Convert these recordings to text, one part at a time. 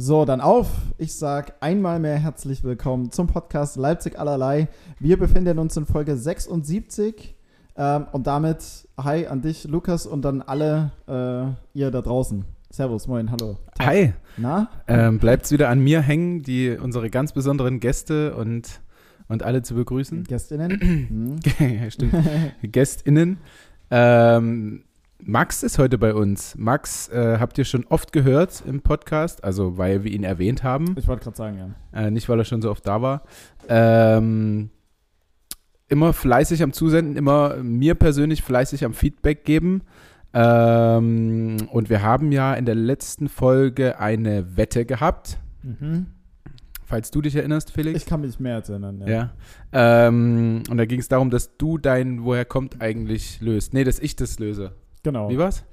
So, dann auf. Ich sag einmal mehr herzlich willkommen zum Podcast Leipzig allerlei. Wir befinden uns in Folge 76 ähm, und damit hi an dich, Lukas, und dann alle äh, ihr da draußen. Servus, moin, hallo. Hi. Na? Ähm, bleibt's wieder an mir hängen, die unsere ganz besonderen Gäste und, und alle zu begrüßen? Gästinnen? ja, stimmt. Gästinnen. Ähm, Max ist heute bei uns. Max äh, habt ihr schon oft gehört im Podcast, also weil wir ihn erwähnt haben. Ich wollte gerade sagen, ja. Äh, nicht, weil er schon so oft da war. Ähm, immer fleißig am Zusenden, immer mir persönlich fleißig am Feedback geben. Ähm, und wir haben ja in der letzten Folge eine Wette gehabt. Mhm. Falls du dich erinnerst, Felix. Ich kann mich mehr erinnern, ja. Ja. Ähm, und da ging es darum, dass du dein Woher kommt eigentlich löst. Nee, dass ich das löse. Genau. Wie war's?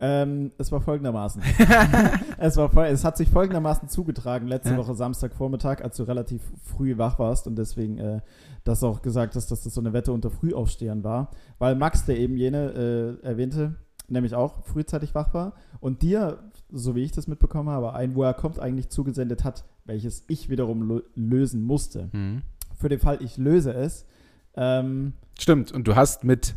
Ähm, es war folgendermaßen. es, war, fol- es hat sich folgendermaßen zugetragen, letzte Ja. Woche Samstagvormittag, als du relativ früh wach warst und deswegen äh, das auch gesagt hast, dass das so eine Wette unter Frühaufstehern war. Weil Max, der eben jene äh, erwähnte, nämlich auch frühzeitig wach war und dir, so wie ich das mitbekommen habe, ein Woher kommt eigentlich zugesendet hat, welches ich wiederum lösen musste. Mhm. Für den Fall, ich löse es. Ähm, Stimmt. Und du hast mit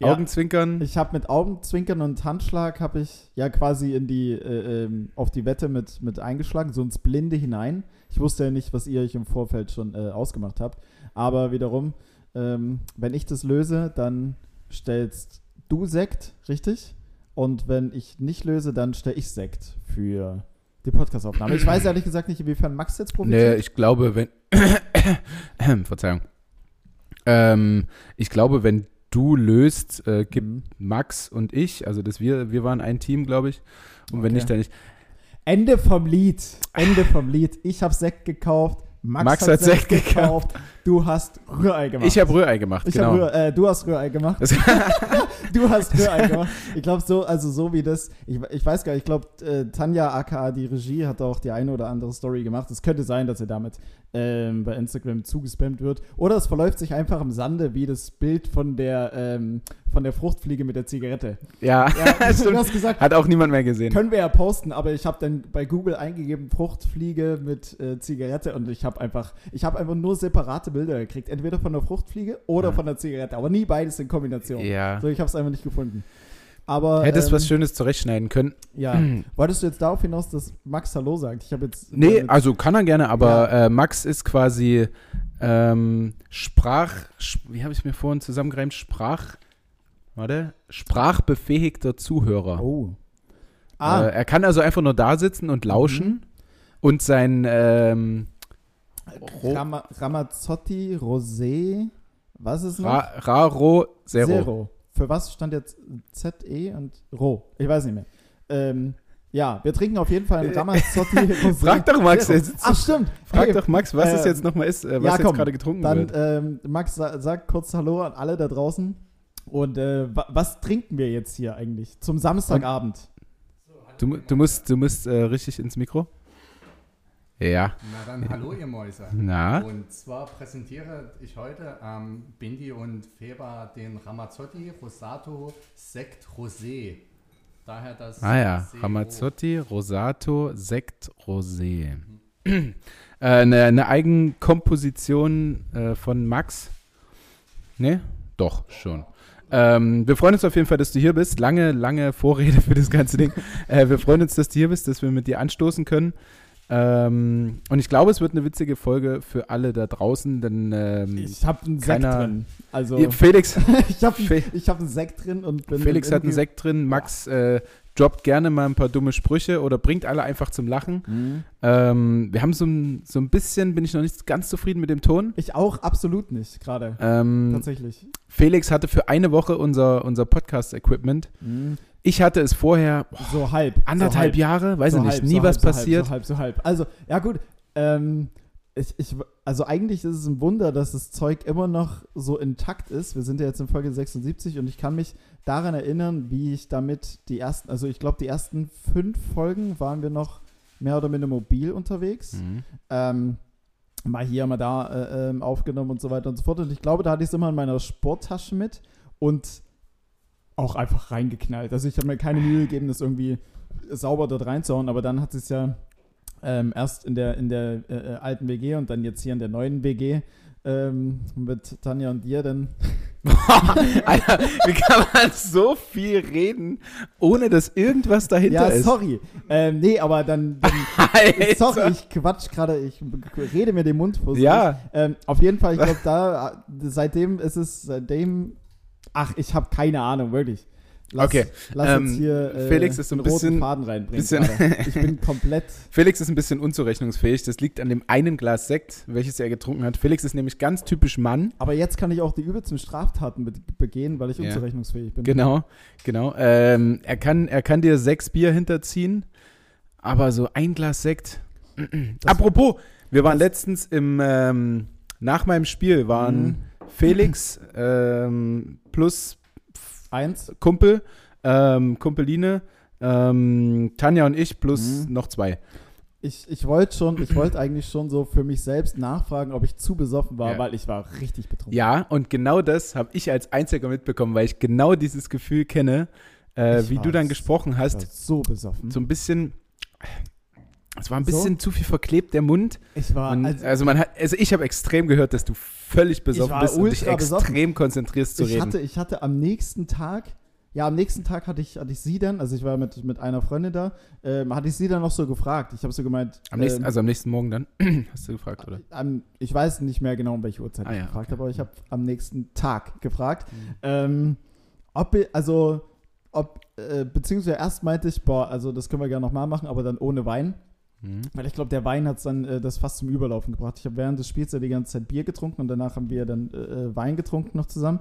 Ja. Augenzwinkern. Ich habe mit Augenzwinkern und Handschlag habe ich ja quasi in die äh, ähm, auf die Wette mit, mit eingeschlagen, so ins Blinde hinein. Ich wusste ja nicht, was ihr euch im Vorfeld schon äh, ausgemacht habt. Aber wiederum, ähm, wenn ich das löse, dann stellst du Sekt, richtig? Und wenn ich nicht löse, dann stelle ich Sekt für die Podcastaufnahme. Ich weiß ehrlich gesagt nicht, inwiefern Max jetzt Nee, profitiert. ich glaube, wenn. Verzeihung. Ähm, ich glaube, wenn du löst, äh, gibt Mhm. Max und ich, also dass wir, wir waren ein Team, glaube ich. Und wenn Okay. nicht, dann nicht. Ende vom Lied. Ende vom Lied. Ich habe Sekt gekauft. Max, Max hat, hat Sekt Sekt gekauft. Du hast Rührei gemacht. Ich habe Rührei gemacht, Ich genau. Rührei, äh, du hast Rührei gemacht. Das- Du hast Rührei gemacht. Ich glaube so, also so wie das, ich, ich weiß gar nicht, ich glaube äh, Tanja aka die Regie hat auch die eine oder andere Story gemacht. Es könnte sein, dass er damit ähm, bei Instagram zugespammt wird. Oder es verläuft sich einfach im Sande wie das Bild von der, ähm, von der Fruchtfliege mit der Zigarette. ja, Ja, du stimmt. hast gesagt, Hat auch niemand mehr gesehen. können wir ja posten, aber ich habe dann bei Google eingegeben Fruchtfliege mit äh, Zigarette und ich habe einfach, ich habe einfach nur separate Bilder gekriegt, entweder von der Fruchtfliege oder Ja. von der Zigarette, aber nie beides in Kombination. Ja. So, ich habe es einfach nicht gefunden. Aber Hättest ähm, was Schönes zurechtschneiden können. ja, wolltest du jetzt darauf hinaus, dass Max Hallo sagt? Ich habe jetzt Nee, mit- also kann er gerne, aber äh, Max ist quasi ähm, Sprach, wie habe ich mir vorhin zusammengereimt? Sprach, warte, sprachbefähigter Zuhörer. oh ah Äh, er kann also einfach nur da sitzen und lauschen und sein ähm, Ram Ramazzotti Rosé, was ist noch? Ra Raro Zero. Für was stand jetzt ZE und Ro? Ich weiß nicht mehr. Ähm, ja, wir trinken auf jeden Fall ein Ramazzotti Rosé. Äh, Frag doch Max, Zero. sitzt- Ach, stimmt. Frag Hey, doch Max, was es äh, jetzt nochmal ist, äh, was ja, jetzt komm, gerade getrunken Dann, wird. ähm, Max, sa sag kurz Hallo an alle da draußen. Und äh, wa was trinken wir jetzt hier eigentlich zum Samstagabend? Du, du musst, du musst äh, richtig ins Mikro. Ja. Na dann hallo ihr Mäuse. Na? Und zwar präsentiere ich heute ähm, Bindi und Feber den Ramazzotti Rosato Sekt Rosé. Daher das Ah ja, Zero. Ramazzotti, Rosato, Sekt, Rosé. äh, eine, eine Eigenkomposition äh, von Max. Ne? Doch, schon. Ähm, wir freuen uns auf jeden Fall, dass du hier bist. Lange, lange Vorrede für das ganze Ding. äh, wir freuen uns, dass du hier bist, dass wir mit dir anstoßen können. Ähm, und ich glaube, es wird eine witzige Folge für alle da draußen, denn ähm, Ich habe einen Sekt drin. Also, ihr- Felix, ich habe ich hab einen Sekt drin und bin Felix hat einen Sekt drin, Max äh, droppt gerne mal ein paar dumme Sprüche oder bringt alle einfach zum Lachen. Mhm. Ähm, wir haben so ein, so ein bisschen, bin ich noch nicht ganz zufrieden mit dem Ton. Ich auch absolut nicht, gerade. Ähm, Tatsächlich. Felix hatte für eine Woche unser, unser Podcast-Equipment. Mhm. Ich hatte es vorher boah, So halb. anderthalb so halb. Jahre, weiß so ich nicht, halb, nie so was halb, passiert. So halb, so halb, so halb. Also, ja gut. Ähm, ich, ich, also eigentlich ist es ein Wunder, dass das Zeug immer noch so intakt ist. Wir sind ja jetzt in Folge 76 und ich kann mich daran erinnern, wie ich damit die ersten, also ich glaube, die ersten fünf Folgen waren wir noch mehr oder minder mobil unterwegs. Mhm. Ähm, mal hier, mal da äh, ähm, aufgenommen und so weiter und so fort. Und ich glaube, da hatte ich es immer in meiner Sporttasche mit und auch einfach reingeknallt. Also ich habe mir keine Mühe gegeben, das irgendwie sauber dort reinzuhauen, aber dann hat es ja ähm, erst in der, in der äh, äh alten WG und dann jetzt hier in der neuen WG ähm, mit Tanja und dir dann. Alter, wie kann man so viel reden, ohne dass irgendwas dahinter ja, ist? sorry. Ähm, nee, aber dann. dann sorry, ich quatsch gerade, ich rede mir den Mund fusselig. Ja. Ähm, auf jeden Fall, ich glaube, da, seitdem ist es, seitdem. Ach, ich habe keine Ahnung, wirklich. Lass, Okay, Lass ähm, uns hier äh, Felix ist so ein bisschen- Faden reinbringen. bisschen- ich bin komplett. Felix ist ein bisschen unzurechnungsfähig. Das liegt an dem einen Glas Sekt, welches er getrunken hat. Felix ist nämlich ganz typisch Mann. Aber jetzt kann ich auch die übelsten Straftaten be begehen, weil ich Ja. unzurechnungsfähig bin. Genau, genau. Ähm, er, kann, er kann dir sechs Bier hinterziehen, aber so ein Glas Sekt. Apropos, wir waren letztens im, ähm, nach meinem Spiel waren Mhm. Felix ähm, plus Eins. Kumpel, ähm, Kumpeline, ähm, Tanja und ich plus Mhm. noch zwei. Ich, ich wollte schon, ich wollte eigentlich schon so für mich selbst nachfragen, ob ich zu besoffen war, Ja. weil ich war richtig betrunken. Ja, und genau das habe ich als Einziger mitbekommen, weil ich genau dieses Gefühl kenne, äh, wie du dann gesprochen hast. so besoffen. So ein bisschen, es war ein So? bisschen zu viel verklebt, der Mund. ich war, Und, also, also man hat, also ich habe extrem gehört, dass du völlig besoffen bist und dich besoffen. extrem konzentrierst zu ich reden. hatte, ich hatte am nächsten Tag, ja, am nächsten Tag hatte ich, hatte ich sie dann, also ich war mit, mit einer Freundin da, ähm, hatte ich sie dann noch so gefragt. Ich habe so gemeint, am nächsten, ähm, also am nächsten Morgen dann, hast du gefragt, oder? am, ich weiß nicht mehr genau, um welche Uhrzeit Ah, ich ja, gefragt okay. habe, aber ich habe am nächsten Tag gefragt. Mhm. Ähm, ob, also, ob, äh, beziehungsweise erst meinte ich, boah, also das können wir gerne nochmal machen, aber dann ohne Wein. Mhm. Weil ich glaube, der Wein hat dann äh, das fast zum Überlaufen gebracht. Ich habe während des Spiels ja die ganze Zeit Bier getrunken und danach haben wir dann äh, äh, Wein getrunken noch zusammen.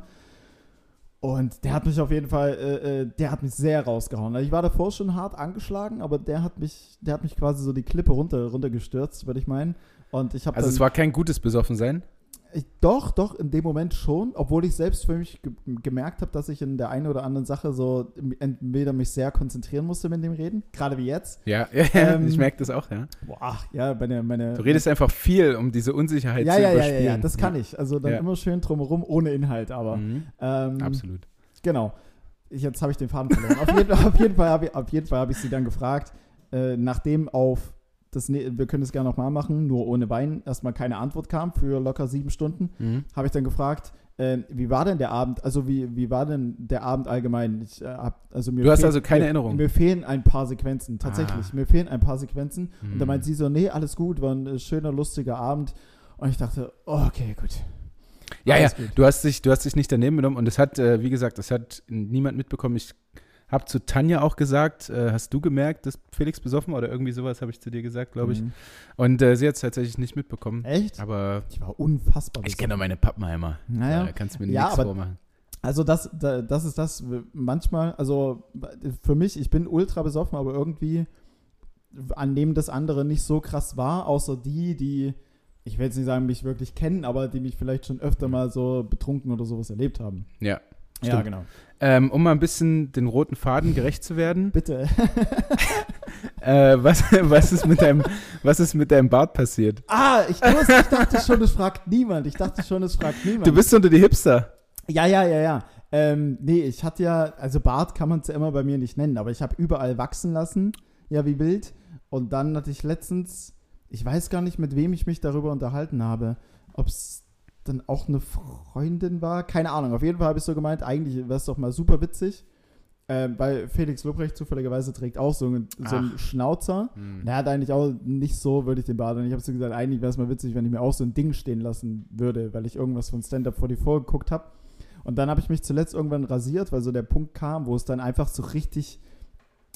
Und der hat mich auf jeden Fall, äh, äh, der hat mich sehr rausgehauen. Also ich war davor schon hart angeschlagen, aber der hat mich, der hat mich quasi so die Klippe runter, runtergestürzt, würde ich meinen. Und ich habe Also es war kein gutes Besoffensein. Ich, doch, doch, in dem Moment schon, obwohl ich selbst für mich ge gemerkt habe, dass ich in der einen oder anderen Sache so entweder mich sehr konzentrieren musste mit dem Reden, gerade wie jetzt. Ja, ja, Ähm, ich merke das auch, ja. Boah, ja, meine, meine, Du redest einfach viel, um diese Unsicherheit ja, zu ja, ja, überspielen. ja, ja, das kann ich. Also dann Ja. immer schön drumherum, ohne Inhalt, aber. Mhm. Ähm, Absolut. Genau. Ich, jetzt habe ich den Faden verloren. auf, jeden, auf jeden Fall habe ich, habe ich sie dann gefragt, äh, nachdem auf das, ne- wir können das gerne nochmal machen, nur ohne Wein, erstmal keine Antwort kam für locker sieben Stunden, Mhm. habe ich dann gefragt, äh, wie war denn der Abend, also wie, wie war denn der Abend allgemein? Ich, äh, hab, also mir Du hast also keine mir, Erinnerung? Mir fehlen ein paar Sequenzen, tatsächlich. Ah. Mir fehlen ein paar Sequenzen. Und da Mhm. meint sie so, nee, alles gut, war ein äh, schöner, lustiger Abend. Und ich dachte, okay, gut. Ja, ja, gut. du hast, dich, du hast dich nicht daneben genommen und es hat, äh, wie gesagt, das hat niemand mitbekommen. Ich habe zu Tanja auch gesagt, äh, hast du gemerkt, dass Felix besoffen war oder irgendwie sowas habe ich zu dir gesagt, glaube ich. Mhm. Und äh, sie hat es tatsächlich nicht mitbekommen. Echt? Aber Ich war unfassbar ich besoffen. kenne doch meine Pappenheimer. Naja. Da kannst du mir Ja, nichts vormachen. Also das, da, das ist das manchmal, also für mich, ich bin ultra besoffen, aber irgendwie annehmen das andere nicht so krass wahr, außer die, die, ich will jetzt nicht sagen, mich wirklich kennen, aber die mich vielleicht schon öfter mal so betrunken oder sowas erlebt haben. Ja. Ja, Stimmt. genau. Ähm, um mal ein bisschen den roten Faden gerecht zu werden, Bitte. äh, was, was, ist mit deinem, was ist mit deinem Bart passiert? ah, ich, wusste, ich dachte schon, es fragt niemand. Ich dachte schon, es fragt niemand. Du bist unter die Hipster. Ja, ja, ja, ja. Ähm, nee, ich hatte ja, also Bart kann man es ja immer bei mir nicht nennen, aber ich habe überall wachsen lassen, ja, wie wild. Und dann hatte ich letztens, ich weiß gar nicht, mit wem ich mich darüber unterhalten habe, ob es dann auch eine Freundin war, keine Ahnung. Auf jeden Fall habe ich so gemeint, eigentlich wäre es doch mal super witzig, ähm, weil Felix Lobrecht zufälligerweise trägt auch so, einen- so einen. Schnauzer. Hm. Er hat eigentlich auch nicht so, würde ich den Bart. Und ich habe so gesagt, eigentlich wäre es mal witzig, wenn ich mir auch so ein Ding stehen lassen würde, weil ich irgendwas von Stand-Up 44 geguckt habe. Und dann habe ich mich zuletzt irgendwann rasiert, weil so der Punkt kam, wo es dann einfach so richtig,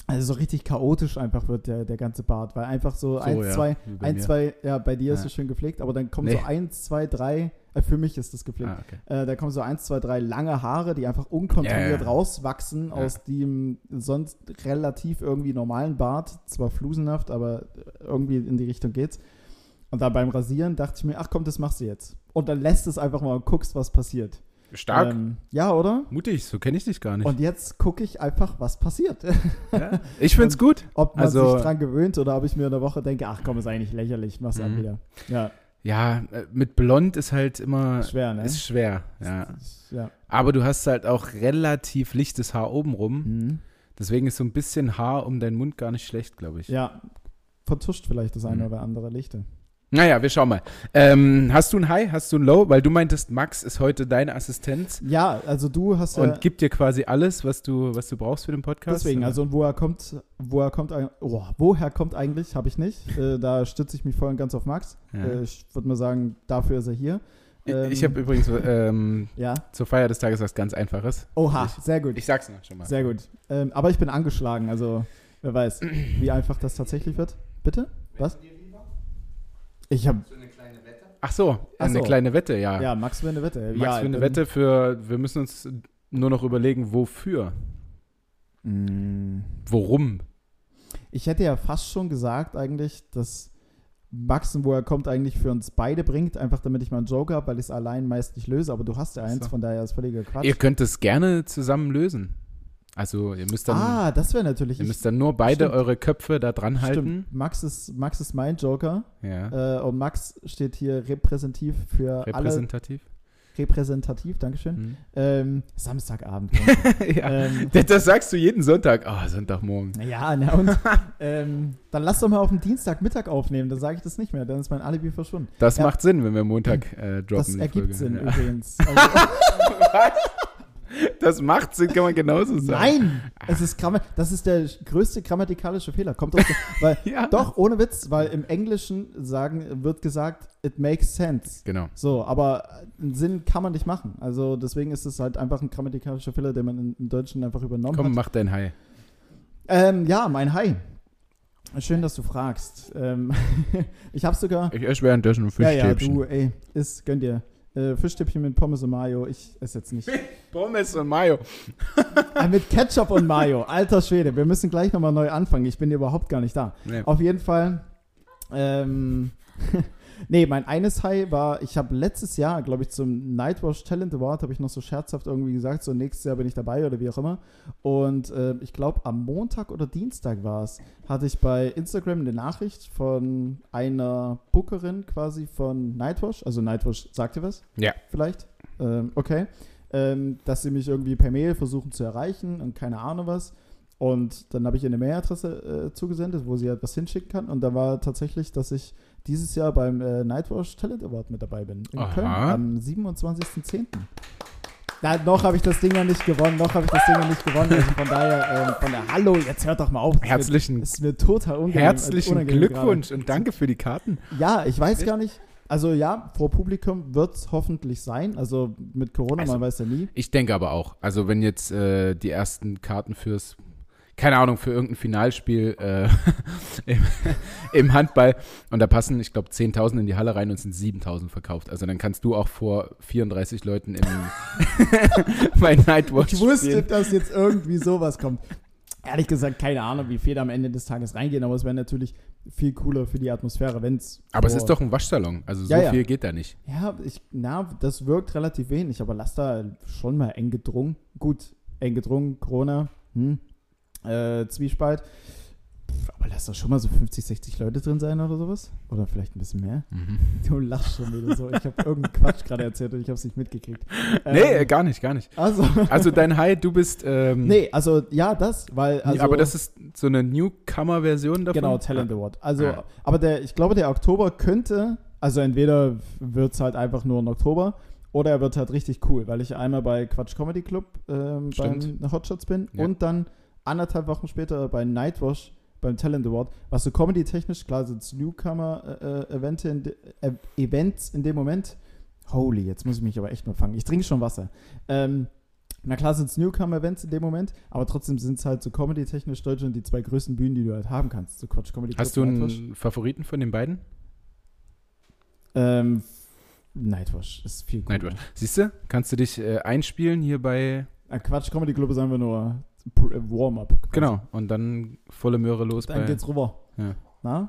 also so richtig chaotisch einfach wird, der, der ganze Bart. Weil einfach so, eins, ja, zwei, mir. zwei, ja, bei dir ist Ja. es schön gepflegt, aber dann kommen Nee. so eins, zwei, drei, für mich ist das gepflegt. Ah, okay. Äh, da kommen so eins, zwei, drei lange Haare, die einfach unkontrolliert ja. rauswachsen Ja. aus dem sonst relativ irgendwie normalen Bart. Zwar flusenhaft, aber irgendwie in die Richtung geht's. Und dann beim Rasieren dachte ich mir, ach komm, das machst du jetzt. Und dann lässt es einfach mal und guckst, was passiert. Stark. Ähm, ja, oder? Mutig, so kenne ich dich gar nicht. Und jetzt gucke ich einfach, was passiert. ja? Ich find's Und- gut. ob man Also- sich dran gewöhnt oder ob ich mir in der Woche denke, ach komm, ist eigentlich lächerlich, mach's dann Mhm. wieder. Ja, Ja, äh, mit Blond ist halt immer schwer, ne? ist schwer. Ja. ja. Aber du hast halt auch relativ lichtes Haar obenrum. Mhm. Deswegen ist so ein bisschen Haar um deinen Mund gar nicht schlecht, glaube ich. Ja, vertuscht vielleicht das eine Mhm. oder andere Lichte. Naja, wir schauen mal. Ähm, hast du ein High, hast du ein Low? Weil du meintest, Max ist heute deine Assistenz Ja, also du hast ja und gibt dir quasi alles, was du, was du brauchst für den Podcast. deswegen, oder? also und woher kommt, woher kommt, oh, woher kommt eigentlich, habe ich nicht. Äh, da stütze ich mich voll und ganz auf Max. Ja. Äh, ich würde mal sagen, dafür ist er hier. Ähm, ich habe übrigens ähm, Ja. zur Feier des Tages was ganz Einfaches. Oha, Ich- sehr gut. Ich sag's noch schon mal. Sehr gut. Ähm, aber ich bin angeschlagen, also wer weiß, wie einfach das tatsächlich wird. Bitte? Was? Ich habe, So eine kleine Wette. Ach so, Ach eine so. kleine Wette, ja. ja, Max will eine Wette. Max ja, für eine Wette für, wir müssen uns nur noch überlegen, wofür. Mm. Worum? Ich hätte ja fast schon gesagt eigentlich, dass Max und wo er kommt eigentlich für uns beide bringt, einfach damit ich mal einen Joker habe, weil ich es allein meist nicht löse, aber du hast ja eins, So. von daher ist völliger Quatsch. Ihr könnt es gerne zusammen lösen. Also ihr müsst dann, ah, das wäre natürlich. ihr müsst dann nur beide Stimmt. eure Köpfe da dran halten. Stimmt. Max ist, Max ist mein Joker Ja. äh, und Max steht hier repräsentativ für alle. Repräsentativ. Repräsentativ, Dankeschön. Hm. Ähm, Samstagabend. ja. ähm, Das, das sagst du jeden Sonntag. Ah, Sonntagmorgen. naja, na und ähm, dann lass doch mal auf den Dienstagmittag aufnehmen, dann sage ich das nicht mehr, dann ist mein Alibi verschwunden. Das Ja. macht Sinn, wenn wir Montag äh, droppen. Das ergibt Folge. Sinn Ja. übrigens. Also, Das macht Sinn, kann man genauso sagen. nein, es ist Gramma das ist der größte grammatikalische Fehler. Kommt aus weil Ja. doch ohne Witz, weil im Englischen sagen wird gesagt, it makes sense. Genau. So, aber einen Sinn kann man nicht machen. Also deswegen ist es halt einfach ein grammatikalischer Fehler, den man im Deutschen einfach übernommen Komm, hat. mach dein High. Ähm, ja, mein Hi. Schön, dass du fragst. Ähm, ich habe sogar. Ich esse währenddessen ein Ja, ja, Fischstäbchen. du, ey, ist, gönn dir. Äh, Fischstäbchen mit Pommes und Mayo. Ich esse jetzt nicht. Pommes und Mayo. äh, mit Ketchup und Mayo. Alter Schwede, wir müssen gleich nochmal neu anfangen. Ich bin überhaupt gar nicht da. Nee. Auf jeden Fall. Ähm, nee, mein eines High war, ich habe letztes Jahr, glaube ich, zum Nightwash Talent Award, habe ich noch so scherzhaft irgendwie gesagt, so nächstes Jahr bin ich dabei oder wie auch immer. Und äh, ich glaube, am Montag oder Dienstag war es, hatte ich bei Instagram eine Nachricht von einer Bookerin quasi von Nightwash. Also Nightwash, sagt ihr was? Ja. Vielleicht? Ähm, okay. Ähm, dass sie mich irgendwie per Mail versuchen zu erreichen und keine Ahnung was. Und dann habe ich ihr eine Mailadresse äh, zugesendet, wo sie halt was hinschicken kann. Und da war tatsächlich, dass ich dieses Jahr beim äh, Nightwash Talent Award mit dabei bin. In Aha. Köln am 27.10. Na, noch habe ich das Ding ja nicht gewonnen, noch habe ich das Ding ja nicht gewonnen. Also von daher, ähm, von der Hallo, jetzt hört doch mal auf. Das Herzlichen, ist mir total unangenehm. herzlichen unangenehm Glückwunsch und danke für die Karten. Gerade. Ja, ich weiß gar nicht. Also ja, vor Publikum wird es hoffentlich sein. Also mit Corona, Also, man weiß ja nie. Ich denke aber auch. Also wenn jetzt äh, die ersten Karten fürs, keine Ahnung, für irgendein Finalspiel äh, im, im Handball und da passen, ich glaube, 10.000 in die Halle rein und sind 7.000 verkauft. Also dann kannst du auch vor 34 Leuten im bei Nightwatch Ich wusste, spielen. dass jetzt irgendwie sowas kommt. Ehrlich gesagt, keine Ahnung, wie viel am Ende des Tages reingehen, aber es wäre natürlich viel cooler für die Atmosphäre, wenn es. Aber es ist doch ein Waschsalon, also so Ja, ja. viel geht da nicht. Ja, ich, na, das wirkt relativ wenig, aber lass da schon mal eng gedrungen. Gut, eng gedrungen, Corona, hm, äh, Zwiespalt. Pff, aber lass da schon mal so 50, 60 Leute drin sein oder sowas. Oder vielleicht ein bisschen mehr. Mhm. Du lachst schon wieder so. Ich habe irgendeinen Quatsch gerade erzählt und ich habe es nicht mitgekriegt. Nee, äh, Ähm, gar nicht, gar nicht. also, Also dein High, du bist. Ähm, nee, also ja, das, weil. Also, aber das ist so eine Newcomer-Version davon. Genau, Talent Award. Also, Ah. aber der, ich glaube, der Oktober könnte, also entweder wird es halt einfach nur im Oktober oder er wird halt richtig cool, weil ich einmal bei Quatsch Comedy Club ähm, beim Hotshots bin Ja. und dann anderthalb Wochen später bei Nightwash beim Talent Award, was so comedy-technisch, klar sind es Newcomer-Events in, de- äh, Events in dem Moment. Holy, jetzt muss ich mich aber echt mal fangen. Ich trinke schon Wasser. Ähm, na klar sind es Newcomer-Events in dem Moment, aber trotzdem sind es halt so comedy-technisch Deutschland die zwei größten Bühnen, die du halt haben kannst. So Quatsch Comedy Hast du und Nightwash. einen Favoriten von den beiden? Ähm, Nightwash ist viel cooler. Nightwash. Siehst du, kannst du dich äh, einspielen hier bei. Äh, Quatsch Comedy Club ist einfach nur äh, Warm-up. quasi. Genau, und dann volle Möhre los Dann geht's rüber. Ja. Na?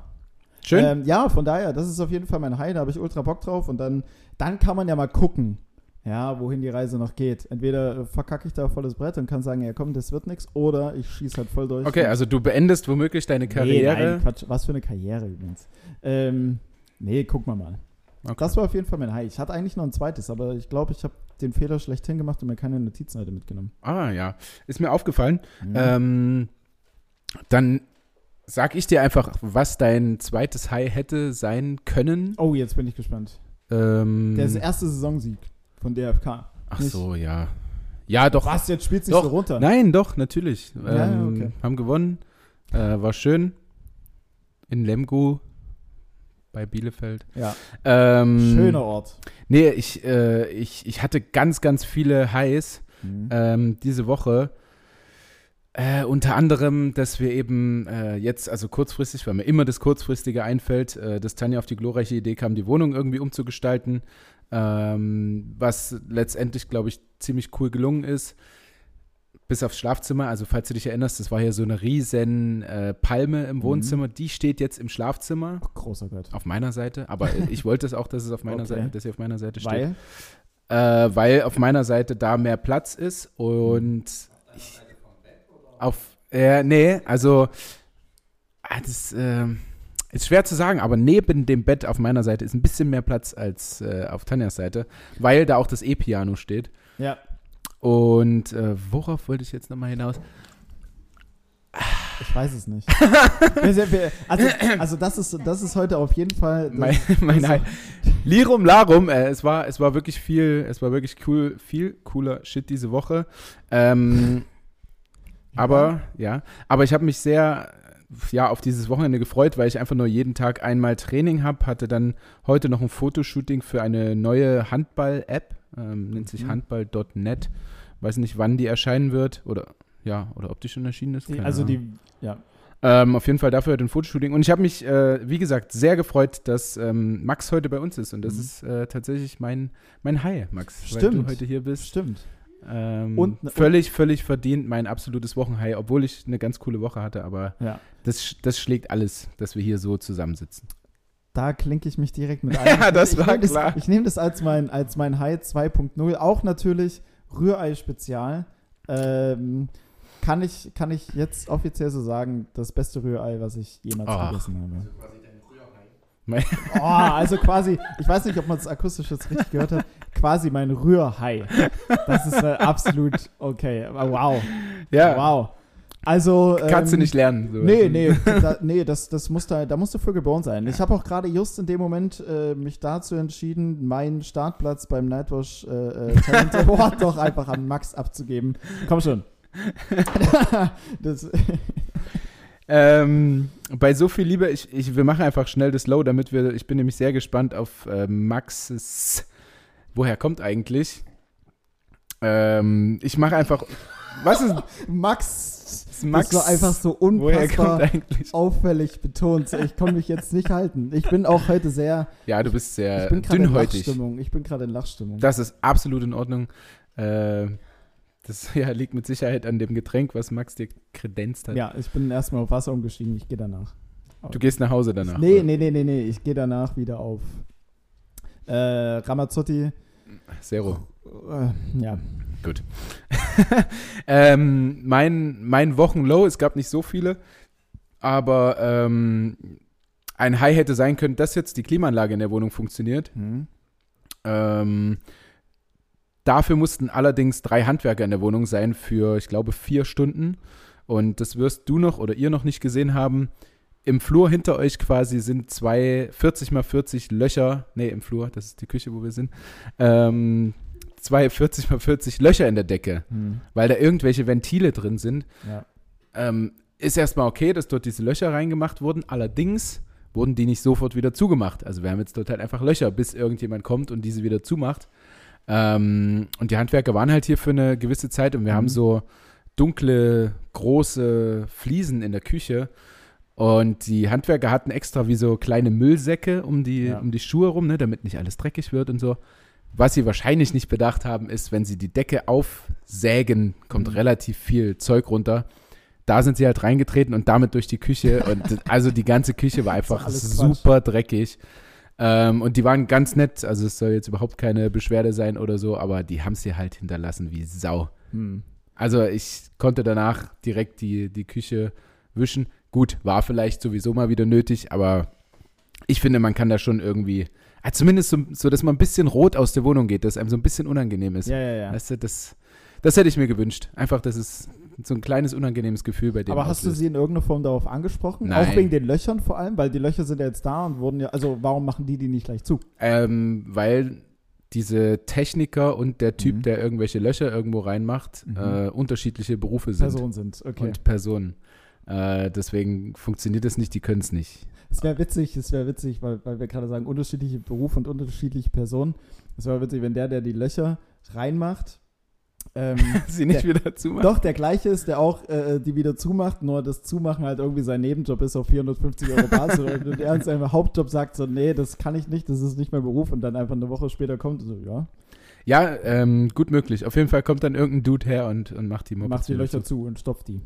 Schön. Ähm, ja, von daher, das ist auf jeden Fall mein High, da habe ich ultra Bock drauf und dann, dann kann man ja mal gucken, ja, wohin die Reise noch geht. Entweder äh, verkacke ich da volles Brett und kann sagen, ja komm, das wird nichts, oder ich schieße halt voll durch. okay, also du beendest womöglich deine Nee, Karriere. nein, Quatsch, was für eine Karriere übrigens. Ähm, nee, gucken wir mal. Okay. Das war auf jeden Fall mein High. Ich hatte eigentlich noch ein zweites, aber ich glaube, ich habe den Fehler schlechthin gemacht und mir keine Notizenseite mitgenommen. Ah, ja. Ist mir aufgefallen. Ja. Ähm, dann sag ich dir einfach, was dein zweites High hätte sein können. oh, jetzt bin ich gespannt. Ähm, Der erste Saisonsieg von DFK. ach nicht- so, ja. Ja, doch. Was, jetzt Doch, nicht so runter? Nein, doch, natürlich. Ja, Ähm, okay. Haben gewonnen. Äh, war schön. In Lemgo bei Bielefeld. Ja, Ähm, schöner Ort. Nee, ich, äh, ich, ich hatte ganz, ganz viele Highs Mhm. ähm, diese Woche. Äh, unter anderem, dass wir eben äh, jetzt, also kurzfristig, weil mir immer das Kurzfristige einfällt, äh, dass Tanja auf die glorreiche Idee kam, die Wohnung irgendwie umzugestalten, ähm, was letztendlich, glaube ich, ziemlich cool gelungen ist. Bis aufs Schlafzimmer, also falls du dich erinnerst, das war hier so eine riesen äh, Palme im Wohnzimmer, die steht jetzt im Schlafzimmer. Großer Gott. Auf meiner Seite, aber ich wollte es auch, dass es auf meiner Okay. Seite, dass sie auf meiner Seite steht. Weil? Äh, weil auf meiner Seite da mehr Platz ist und ich, auf äh, nee, also ah, das ähm, ist schwer zu sagen, aber neben dem Bett auf meiner Seite ist ein bisschen mehr Platz als äh, auf Tanjas Seite, weil da auch das E-Piano steht. Ja. Und äh, worauf wollte ich jetzt nochmal hinaus? Ich weiß es nicht. Also, also das, ist, das ist heute auf jeden Fall. Mein, mein das- Lirum Larum, äh, es war, es war wirklich viel, es war wirklich cool, viel cooler Shit diese Woche. Ähm, aber, ja, aber ich habe mich sehr, ja, auf dieses Wochenende gefreut, weil ich einfach nur jeden Tag einmal Training habe, hatte dann heute noch ein Fotoshooting für eine neue Handball-App, ähm, nennt sich Mhm. handball.net. Weiß nicht, wann die erscheinen wird oder, ja, oder ob die schon erschienen ist. die, also Ahnung. die, ja. Ähm, auf jeden Fall dafür ein Fotoshooting. Und ich habe mich, äh, wie gesagt, sehr gefreut, dass ähm, Max heute bei uns ist. Und das Mhm. ist äh, tatsächlich mein, mein High, Max. Weil Stimmt. du heute hier bist. Stimmt. Ähm, Und- und- völlig, völlig verdient mein absolutes Wochenhigh, obwohl ich eine ganz coole Woche hatte. Aber Ja. das, das schlägt alles, dass wir hier so zusammensitzen. Da klinke ich mich direkt mit ein. Ja, das ich, war ich klar. Das, ich nehme das als mein, als mein High 2.0. Auch natürlich Rührei-Spezial. Ähm, kann, ich, kann ich jetzt offiziell so sagen, das beste Rührei, was ich jemals Ach. gegessen habe. Quasi dein Rührei. Oh, also quasi, ich weiß nicht, ob man es akustisch jetzt richtig gehört hat, quasi mein Rührhai. Das ist äh, absolut okay. Wow. Ja, Wow. Also. kannst du ähm, nicht lernen. So. Nee, nee, da, nee, das, das muss da, da musst du für geboren sein. Ich habe auch gerade just in dem Moment äh, mich dazu entschieden, meinen Startplatz beim Nightwash äh, äh, Talent Award doch einfach an Max abzugeben. Komm schon. das, Ähm, bei so viel Liebe, ich, ich, wir machen einfach schnell das Low, damit wir, ich bin nämlich sehr gespannt auf äh, Maxes, woher kommt eigentlich? Ähm, ich mache einfach, was ist Max, Max? das war einfach so unfassbar auffällig betont. Ich konnte mich jetzt nicht halten. Ich bin auch heute sehr, Ja, du bist sehr ich bin gerade in dünnhäutig. Lachstimmung. Ich bin gerade in Lachstimmung. Das ist absolut in Ordnung. Äh, das ja, liegt mit Sicherheit an dem Getränk, was Max dir kredenzt hat. ja, ich bin erstmal auf Wasser umgestiegen. Ich gehe danach. Du gehst nach Hause danach. Nee, oder? nee, nee, nee, nee. Ich gehe danach wieder auf äh, Ramazzotti. Zero. Äh, ja. Gut. ähm, mein, mein Wochenlow, es gab nicht so viele, aber ähm, ein High hätte sein können, dass jetzt die Klimaanlage in der Wohnung funktioniert. Hm. Ähm, dafür mussten allerdings drei Handwerker in der Wohnung sein für, ich glaube, vier Stunden. Und das wirst du noch oder ihr noch nicht gesehen haben. Im Flur hinter euch quasi sind zwei 40 mal 40 Löcher. Nee, im Flur, das ist die Küche, wo wir sind. Ähm, zwei 40 mal 40 Löcher in der Decke, Hm. weil da irgendwelche Ventile drin sind. Ja. Ähm, ist erstmal okay, dass dort diese Löcher reingemacht wurden. Allerdings wurden die nicht sofort wieder zugemacht. Also wir haben jetzt dort halt einfach Löcher, bis irgendjemand kommt und diese wieder zumacht. Ähm, und die Handwerker waren halt hier für eine gewisse Zeit und wir Mhm. haben so dunkle, große Fliesen in der Küche. Und die Handwerker hatten extra wie so kleine Müllsäcke um die, Ja. um die Schuhe rum, ne, damit nicht alles dreckig wird und so. Was sie wahrscheinlich nicht bedacht haben, ist, wenn sie die Decke aufsägen, kommt Mhm. relativ viel Zeug runter. Da sind sie halt reingetreten und damit durch die Küche. Und also die ganze Küche war einfach alles Quatsch. super dreckig. Ähm, und die waren ganz nett. Also es soll jetzt überhaupt keine Beschwerde sein oder so, aber die haben sie halt hinterlassen wie Sau. Hm. Also ich konnte danach direkt die, die Küche wischen. Gut, war vielleicht sowieso mal wieder nötig, aber ich finde, man kann da schon irgendwie, ah, zumindest so, so, dass man ein bisschen rot aus der Wohnung geht, dass einem so ein bisschen unangenehm ist. Ja, ja, ja. Weißt du, das, das hätte ich mir gewünscht. Einfach, dass es so ein kleines unangenehmes Gefühl bei dem Aber hast du sie in irgendeiner Form darauf angesprochen? Nein. Auch wegen den Löchern vor allem, weil die Löcher sind ja jetzt da und wurden ja, also warum machen die die nicht gleich zu? Ähm, weil diese Techniker und der Typ, Mhm. der irgendwelche Löcher irgendwo reinmacht, Mhm. äh, unterschiedliche Berufe sind Personen sind, okay. und Personen. Äh, deswegen funktioniert das nicht, die können es nicht. Es wäre witzig, es wäre witzig, weil, weil wir gerade sagen, unterschiedliche Berufe und unterschiedliche Personen. Es wäre witzig, wenn der, der die Löcher reinmacht, ähm, Sie nicht Der- wieder zumachen. doch der gleiche ist, der auch äh, die wieder zumacht, nur das Zumachen halt irgendwie sein Nebenjob ist auf 450 Euro Basis und er in seinem Hauptjob sagt so, nee, das kann ich nicht, das ist nicht mein Beruf und dann einfach eine Woche später kommt so, ja, Ja, ähm, gut möglich. Auf jeden Fall kommt dann irgendein Dude her und, und macht die Mopeds macht die Löcher zu. zu und stopft die.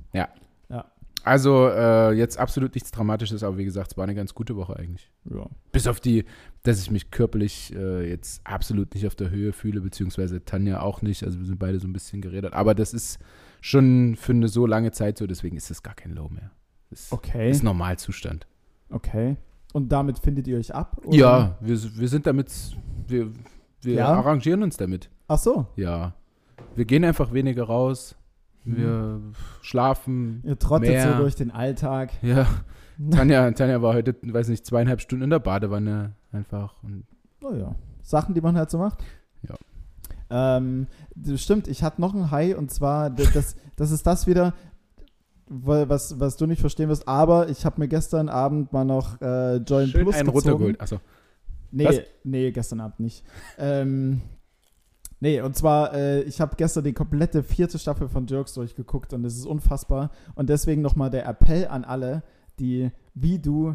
Also äh, jetzt absolut nichts Dramatisches, aber wie gesagt, es war eine ganz gute Woche eigentlich. Ja. Bis auf die, dass ich mich körperlich äh, jetzt absolut nicht auf der Höhe fühle, beziehungsweise Tanja auch nicht. Also wir sind beide so ein bisschen geredet. Aber das ist schon für eine so lange Zeit so, deswegen ist das gar kein Low mehr. Das Okay, ist Normalzustand. okay. Und damit findet ihr euch ab? oder? Ja, wir, wir sind damit, wir, wir Ja? arrangieren uns damit. Ach so, Ja. Wir gehen einfach weniger raus. Wir schlafen. ihr trottet Mehr. so durch den Alltag. Ja. Tanja, Tanja war heute, weiß nicht, zweieinhalb Stunden in der Badewanne einfach. Und Naja, Sachen, die man halt so macht. Ja. Ähm, stimmt, ich hatte noch ein High und zwar, das, das ist das wieder, was, was du nicht verstehen wirst, aber ich habe mir gestern Abend mal noch äh, Join schön Plus einen gezogen. runtergeholt. Achso. Nee, nee, gestern Abend nicht. ähm, nee, und zwar, äh, ich habe gestern die komplette vierte Staffel von Jerks durchgeguckt und es ist unfassbar. Und deswegen nochmal der Appell an alle, die wie du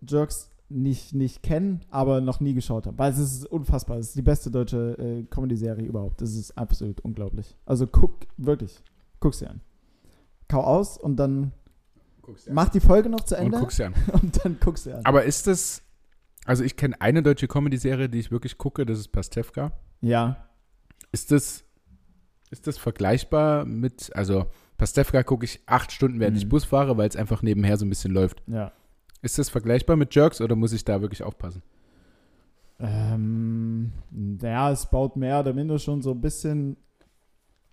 Jerks nicht, nicht kennen, aber noch nie geschaut haben. Weil es ist unfassbar. Es ist die beste deutsche äh, Comedy-Serie überhaupt. Das ist absolut unglaublich. Also guck, wirklich, guck sie an. Kau aus und dann mach die Folge noch zu Und Ende guck's dir an. und dann guck sie an. Aber ist das, also ich kenne eine deutsche Comedy-Serie, die ich wirklich gucke, das ist Pastewka. ja, Ist das, ist das vergleichbar mit, also Pastewka gucke ich acht Stunden, während Mhm. ich Bus fahre, weil es einfach nebenher so ein bisschen läuft. ja. Ist das vergleichbar mit Jerks oder muss ich da wirklich aufpassen? Ähm, naja, es baut mehr oder minder schon so ein bisschen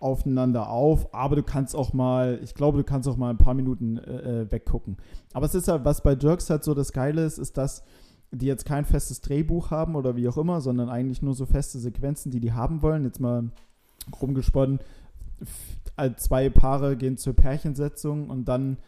aufeinander auf, aber du kannst auch mal, ich glaube, du kannst auch mal ein paar Minuten äh, äh, weggucken. Aber es ist ja, was bei Jerks halt so das Geile ist, ist, dass die jetzt kein festes Drehbuch haben oder wie auch immer, sondern eigentlich nur so feste Sequenzen, die die haben wollen. Jetzt mal rumgesponnen, äh, zwei Paare gehen zur Pärchensetzung und dann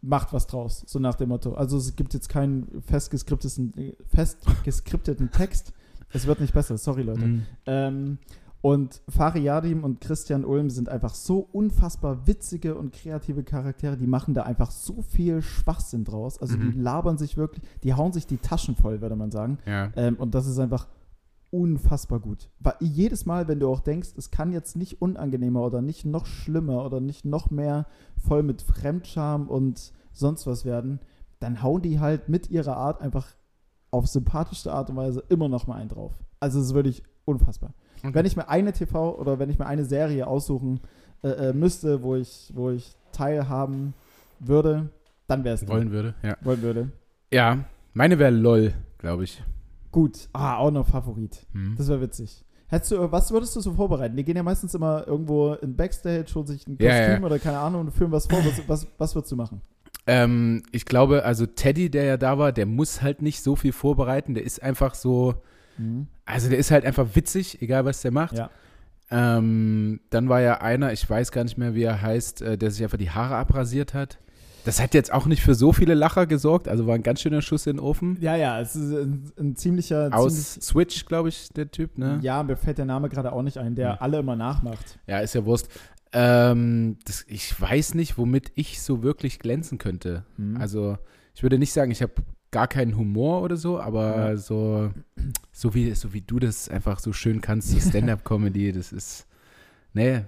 macht was draus, so nach dem Motto. Also es gibt jetzt keinen festgeskripteten, festgeskripteten Text. Es wird nicht besser, sorry Leute. Mhm. Ähm, und Fari Yadim und Christian Ulm sind einfach so unfassbar witzige und kreative Charaktere. Die machen da einfach so viel Schwachsinn draus. Also Mhm. die labern sich wirklich, die hauen sich die Taschen voll, würde man sagen. Ja. Ähm, und das ist einfach unfassbar gut. Weil jedes Mal, wenn du auch denkst, es kann jetzt nicht unangenehmer oder nicht noch schlimmer oder nicht noch mehr voll mit Fremdscham und sonst was werden, dann hauen die halt mit ihrer Art einfach auf sympathischste Art und Weise immer noch mal einen drauf. Also es ist wirklich unfassbar. Okay. Wenn ich mir eine TV oder wenn ich mir eine Serie aussuchen äh, äh, müsste, wo ich, wo ich teilhaben würde, dann wäre es wollen würde, ja. wollen würde. Ja, meine wäre LOL, glaube ich. Gut, ah, auch noch Favorit. Mhm. Das wäre witzig. Hättest du, was würdest du so vorbereiten? Die gehen ja meistens immer irgendwo in Backstage, holen sich ein Kostüm Ja, ja. oder keine Ahnung und führen was vor. Was, was, was würdest du machen? Ähm, ich glaube, also Teddy, der ja da war, der muss halt nicht so viel vorbereiten. Der ist einfach so, also der ist halt einfach witzig, egal was der macht. Ja. Ähm, dann war ja einer, ich weiß gar nicht mehr, wie er heißt, äh, der sich einfach die Haare abrasiert hat. Das hat jetzt auch nicht für so viele Lacher gesorgt, also war ein ganz schöner Schuss in den Ofen. Ja, ja, es ist ein, ein ziemlicher. Aus Switch, glaube ich, der Typ, ne? ziemlich, ja, mir fällt der Name gerade auch nicht ein, der Ja. alle immer nachmacht. Ja, ist ja Wurst. Ähm, das, ich weiß nicht, womit ich so wirklich glänzen könnte. Mhm. Also, ich würde nicht sagen, ich habe gar keinen Humor oder so, aber Ja. so, so, wie, so wie du das einfach so schön kannst, so Stand-up-Comedy, das ist. Nee,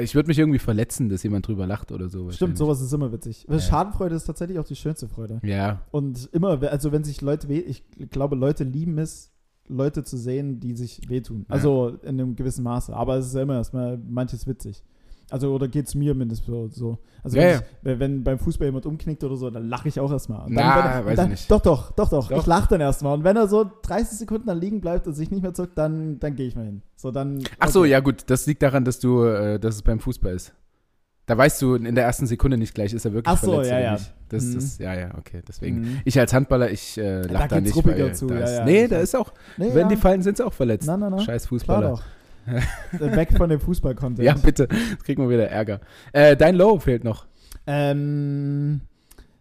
ich würde mich irgendwie verletzen, dass jemand drüber lacht oder so. Stimmt, sowas ist immer witzig. Ja. Schadenfreude ist tatsächlich auch die schönste Freude. Ja, Und immer, also wenn sich Leute weh, ich glaube, Leute lieben es, Leute zu sehen, die sich wehtun. Ja. Also in einem gewissen Maße. Aber es ist ja immer erstmal manches witzig. Also, oder geht es mir mindestens so. so. Also, Ja, wenn, ja. Ich, wenn- beim Fußball jemand umknickt oder so, dann lache ich auch erstmal. Dann, Na, wenn weiß dann, ich nicht. Doch, doch, doch, doch, Doch. Ich lache dann erstmal. Und wenn er so 30 Sekunden dann liegen bleibt und sich nicht mehr zuckt, dann, dann gehe ich mal hin. So, dann. Ach so, okay. ja gut, das liegt daran, dass du, äh, dass es beim Fußball ist. Da weißt du in der ersten Sekunde nicht gleich, ist er wirklich Ach so, verletzt ja, oder ja. nicht. Das Mhm. ist, ja, ja, okay, deswegen. Mhm. Ich als Handballer, ich äh, Da lach da, geht's nicht, weil zu, da ja, ist, ja. Nee, da ist auch, Nee, wenn die fallen, sind sie auch verletzt. Na, na, na. Scheiß Fußballer. Weg von dem Fußball-Content. Ja, bitte, jetzt kriegen wir wieder Ärger. Äh, dein Low fehlt noch. Ähm,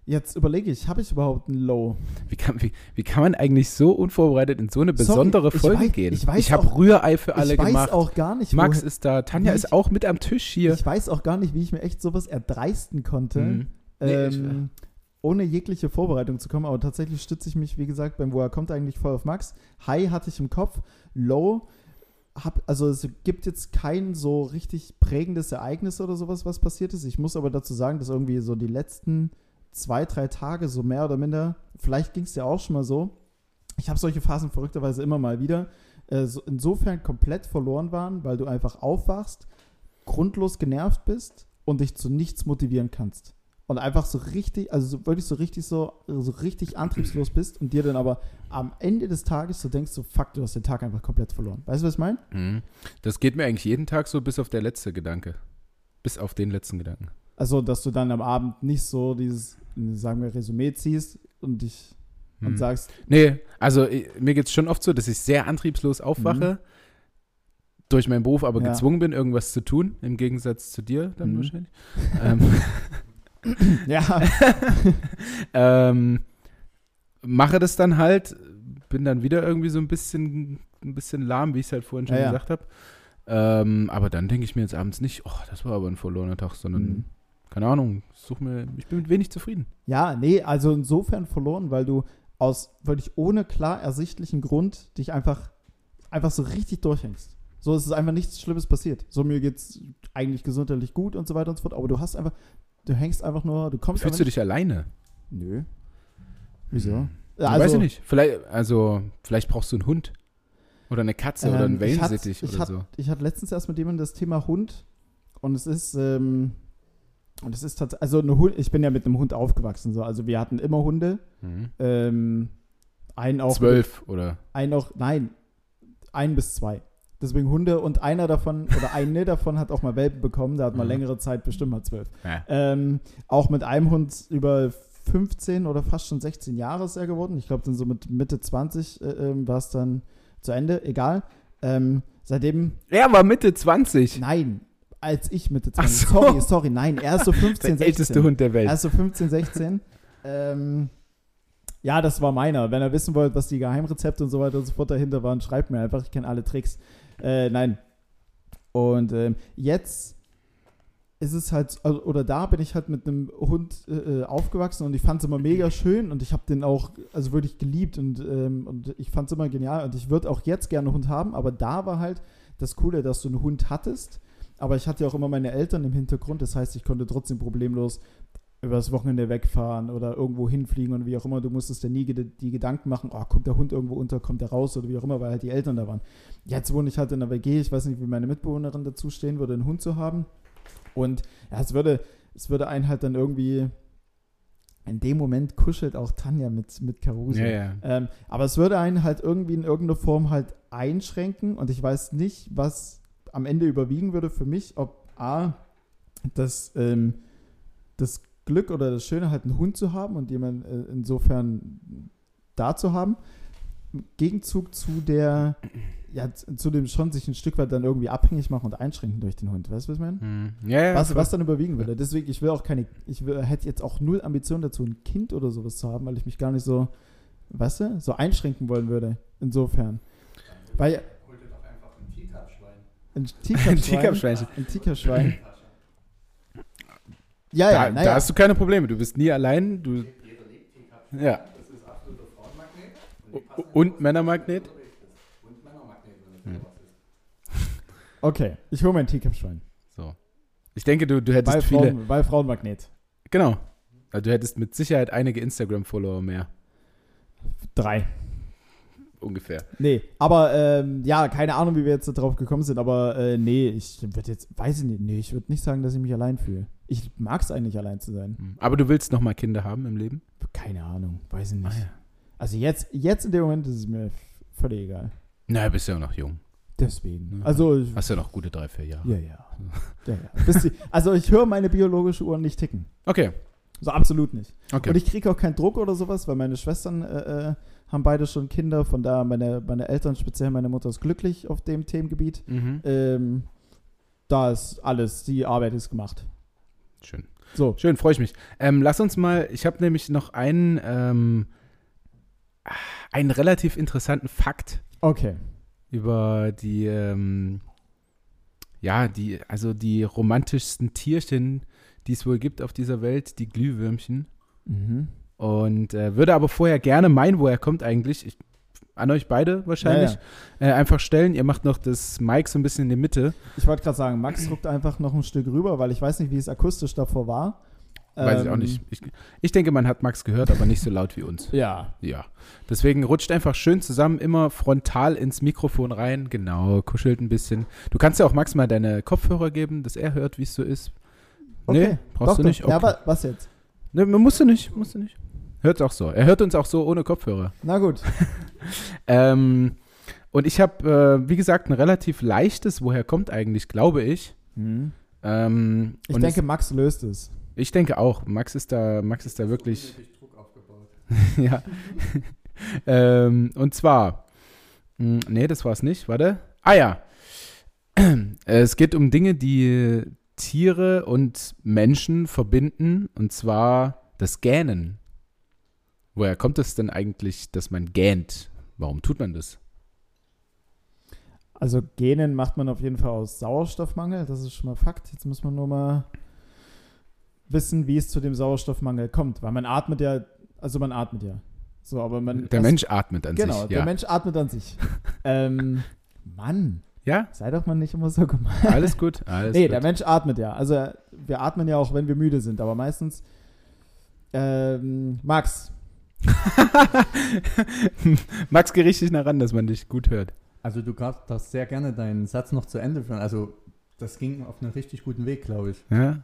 jetzt überlege ich, habe ich überhaupt ein Low? Wie kann, wie, wie kann man eigentlich so unvorbereitet in so eine Sorry, besondere ich Folge weiß- gehen? ich weiß habe Rührei für alle ich weiß gemacht. auch gar nicht, Max woher- ist da, Tanja ist ich- auch mit am Tisch hier. ich weiß auch gar nicht, wie ich mir echt sowas erdreisten konnte, Mhm. Nee, ich- ähm, ohne jegliche Vorbereitung zu kommen. Aber tatsächlich stütze ich mich, wie gesagt, beim Woher kommt eigentlich voll auf Max. High hatte ich im Kopf, Low hab, also es gibt jetzt kein so richtig prägendes Ereignis oder sowas, was passiert ist. Ich muss aber dazu sagen, dass irgendwie so die letzten zwei, drei Tage so mehr oder minder, vielleicht ging es dir auch schon mal so, ich habe solche Phasen verrückterweise immer mal wieder, äh, so insofern komplett verloren waren, weil du einfach aufwachst, grundlos genervt bist und dich zu nichts motivieren kannst. Und einfach so richtig, also so, wirklich so richtig so, so richtig antriebslos bist und dir dann aber am Ende des Tages so denkst, so fuck, du hast den Tag einfach komplett verloren. Weißt du, was ich meine? Mhm. Das geht mir eigentlich jeden Tag so, bis auf der letzte Gedanke. Bis auf den letzten Gedanken. Also, dass du dann am Abend nicht so dieses, sagen wir, Resümee ziehst und dich und Mhm. sagst, Nee, also mir geht es schon oft so, dass ich sehr antriebslos aufwache, durch meinen Beruf aber Mhm. Ja. gezwungen bin, irgendwas zu tun, im Gegensatz zu dir dann Mhm. wahrscheinlich. ähm, ja, ähm, mache das dann halt, bin dann wieder irgendwie so ein bisschen, ein bisschen lahm, wie ich es halt vorhin schon Ja, ja. gesagt habe. Ähm, aber dann denke ich mir jetzt abends nicht, oh, das war aber ein verlorener Tag, sondern, Mhm. keine Ahnung, such mir, ich bin mit wenig zufrieden. ja, nee, also insofern verloren, weil du aus wirklich ohne klar ersichtlichen Grund dich einfach, einfach so richtig durchhängst. So ist es einfach nichts Schlimmes passiert. So mir geht's eigentlich gesundheitlich gut und so weiter und so fort, aber du hast einfach, du hängst einfach nur, du kommst Fühlst du dich alleine? nicht- Nö. Wieso? Hm. Ja, weiß ich nicht. Vielleicht, also, vielleicht brauchst du einen Hund. Oder eine Katze oder einen Ähm, ich hatte- Wellensittich ich oder hatte- so. Ich hatte letztens erst mit jemandem das Thema Hund und es ist, ähm, und es ist tatsächlich, also eine Hund, ich bin ja mit einem Hund aufgewachsen, so, also wir hatten immer Hunde, Mhm. ähm, einen auch, Zwölf oder. einen auch, nein, ein bis zwei. Deswegen Hunde und einer davon, oder eine davon hat auch mal Welpen bekommen, der hat mal Mhm. längere Zeit bestimmt mal zwölf. Ja. Ähm, auch mit einem Hund über 15 oder fast schon 16 Jahre ist er geworden. Ich glaube, dann so mit Mitte 20 äh, ähm, war es dann zu Ende. Egal. Ähm, seitdem, Er war Mitte 20. nein, als ich Mitte Ach 20. so. Sorry, sorry, nein, er ist so 15, Der 16. älteste Hund der Welt. Er ist so 15, 16. ähm, ja, das war meiner. Wenn ihr wissen wollt, was die Geheimrezepte und so weiter und so fort dahinter waren, schreibt mir einfach. Ich kenne alle Tricks. Äh, nein. Und ähm, jetzt ist es halt, also, oder da bin ich halt mit einem Hund äh, äh, aufgewachsen und ich fand es immer mega schön und ich habe den auch, also wirklich geliebt und, ähm, und ich fand es immer genial und ich würde auch jetzt gerne einen Hund haben, aber da war halt das Coole, dass du einen Hund hattest, aber ich hatte ja auch immer meine Eltern im Hintergrund, das heißt, ich konnte trotzdem problemlos übers Wochenende wegfahren oder irgendwo hinfliegen und wie auch immer, du musstest dir nie die Gedanken machen, oh, kommt der Hund irgendwo unter, kommt der raus oder wie auch immer, weil halt die Eltern da waren. Jetzt wohne ich halt in der WG, ich weiß nicht, wie meine Mitbewohnerin dazu stehen würde, einen Hund zu haben. Und ja, es würde, es würde einen halt dann irgendwie, in dem Moment kuschelt auch Tanja mit, mit Caruso. ja, ja. Ähm, aber es würde einen halt irgendwie in irgendeiner Form halt einschränken und ich weiß nicht, was am Ende überwiegen würde für mich, ob A, das, ähm, das Glück oder das Schöne halt einen Hund zu haben und jemanden äh, insofern da zu haben, im Gegenzug zu der, ja, zu dem schon sich ein Stück weit dann irgendwie abhängig machen und einschränken durch den Hund. Weißt du, was ich meine? Mhm. ja, ja Was, was dann überwiegen würde. Deswegen, ich will auch keine, ich will, hätte jetzt auch null Ambition dazu, ein Kind oder sowas zu haben, weil ich mich gar nicht so, weißt du, so einschränken wollen würde. Insofern. Weil Hol dir doch einfach ein Teacup-Schwein. ein Ein Teacup-Schwein. Ein Teacup-Schwein. Ja, Da, ja, da naja. hast du keine Probleme. Du bist nie allein. Du, Jeder liebt Teacup-Schwein. ja. Das ist absoluter Frauenmagnet. Und, Männermagnet. Und Männermagnet, Hm. wenn ist. Okay, ich hole mein Teacup-Schwein. So. Ich denke, du, du hättest Bei, viele. Frauen, bei Frauenmagnet. Genau. Also du hättest mit Sicherheit einige Instagram-Follower mehr. Drei. ungefähr. Nee, aber ähm, ja, keine Ahnung, wie wir jetzt darauf gekommen sind, aber äh, nee, ich würde jetzt, weiß ich nicht, nee, ich würde nicht sagen, dass ich mich allein fühle. Ich mag es eigentlich, allein zu sein. Hm. Aber du willst noch mal Kinder haben im Leben? Keine Ahnung, weiß ich nicht. Ah, ja. Also jetzt, jetzt in dem Moment ist es mir völlig egal. Na, bist ja auch noch jung. Deswegen. Ja. Also, Hast ja noch gute drei, vier Jahre. ja, ja. ja, ja. Also ich höre meine biologische Uhr nicht ticken. Okay, So absolut nicht. okay. Und ich kriege auch keinen Druck oder sowas, weil meine Schwestern äh, äh, haben beide schon Kinder. Von da meine, meine Eltern, speziell meine Mutter, ist glücklich auf dem Themengebiet. mhm. Ähm, da ist alles, die Arbeit ist gemacht. Schön. So, Schön, freue ich mich. Ähm, lass uns mal, ich habe nämlich noch einen, ähm, einen relativ interessanten Fakt okay. über die, ähm, ja, die, also die romantischsten Tierchen, die es wohl gibt auf dieser Welt, die Glühwürmchen. Mhm. Und äh, würde aber vorher gerne meinen, woher kommt eigentlich, ich, an euch beide wahrscheinlich, Äh, einfach stellen. Ihr macht noch das Mic so ein bisschen in die Mitte. Ich wollte gerade sagen, Max druckt einfach noch ein Stück rüber, weil ich weiß nicht, wie es akustisch davor war. Weiß ich auch Ähm, nicht. Ich, ich denke, man hat Max gehört, aber nicht so laut wie uns. Ja. Ja. Deswegen rutscht einfach schön zusammen, immer frontal ins Mikrofon rein. Genau, kuschelt ein bisschen. Du kannst ja auch Max mal deine Kopfhörer geben, dass er hört, wie es so ist. Okay. Nee, brauchst Doch, du nicht? Ja, Okay. wa was jetzt? Nee, musst du nicht, musst du nicht. Hört auch so. Er hört uns auch so ohne Kopfhörer. Na gut. Ähm, und ich habe, äh, wie gesagt, ein relativ leichtes, woher kommt eigentlich, glaube ich. Mhm. Ähm, Ich und denke, Max löst es. es, ich denke auch. Max ist da, Max ist da wirklich. Druck aufgebaut. ja. ähm, und zwar, mh, nee, das war es nicht, warte. Ah ja. es geht um Dinge, die Tiere und Menschen verbinden, und zwar das Gähnen. Woher kommt es denn eigentlich, dass man gähnt? Warum tut man das? Also Genen macht man auf jeden Fall aus Sauerstoffmangel, das ist schon mal Fakt. Jetzt muss man nur mal wissen, wie es zu dem Sauerstoffmangel kommt, weil man atmet ja, also man atmet ja. So, aber man Der Mensch atmet an Genau, sich. der Ja. Mensch atmet an sich. ähm, Mann, ja, sei doch mal nicht immer so gemein. alles gut. Alles nee, gut. der Mensch atmet ja. Also wir atmen ja auch, wenn wir müde sind, aber meistens ähm, Max, Max, geh richtig nah ran, dass man dich gut hört. Also du darfst sehr gerne deinen Satz noch zu Ende führen. Also das ging auf einen richtig guten Weg, glaube ich. Ja.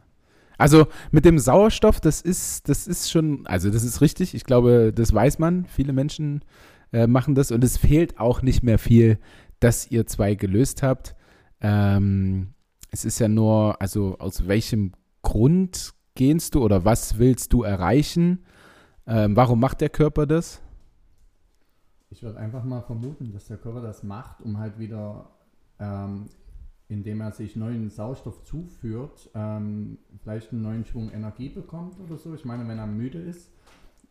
Also mit dem Sauerstoff, das ist, das ist schon, also das ist richtig. Ich glaube, das weiß man. Viele Menschen äh, machen das und es fehlt auch nicht mehr viel, dass ihr zwei gelöst habt. Ähm, es ist ja nur, also aus welchem Grund gehst du oder was willst du erreichen? Ähm, warum macht der Körper das? Ich würde einfach mal vermuten, dass der Körper das macht, um halt wieder, ähm, indem er sich neuen Sauerstoff zuführt, ähm, vielleicht einen neuen Schwung Energie bekommt oder so. Ich meine, wenn er müde ist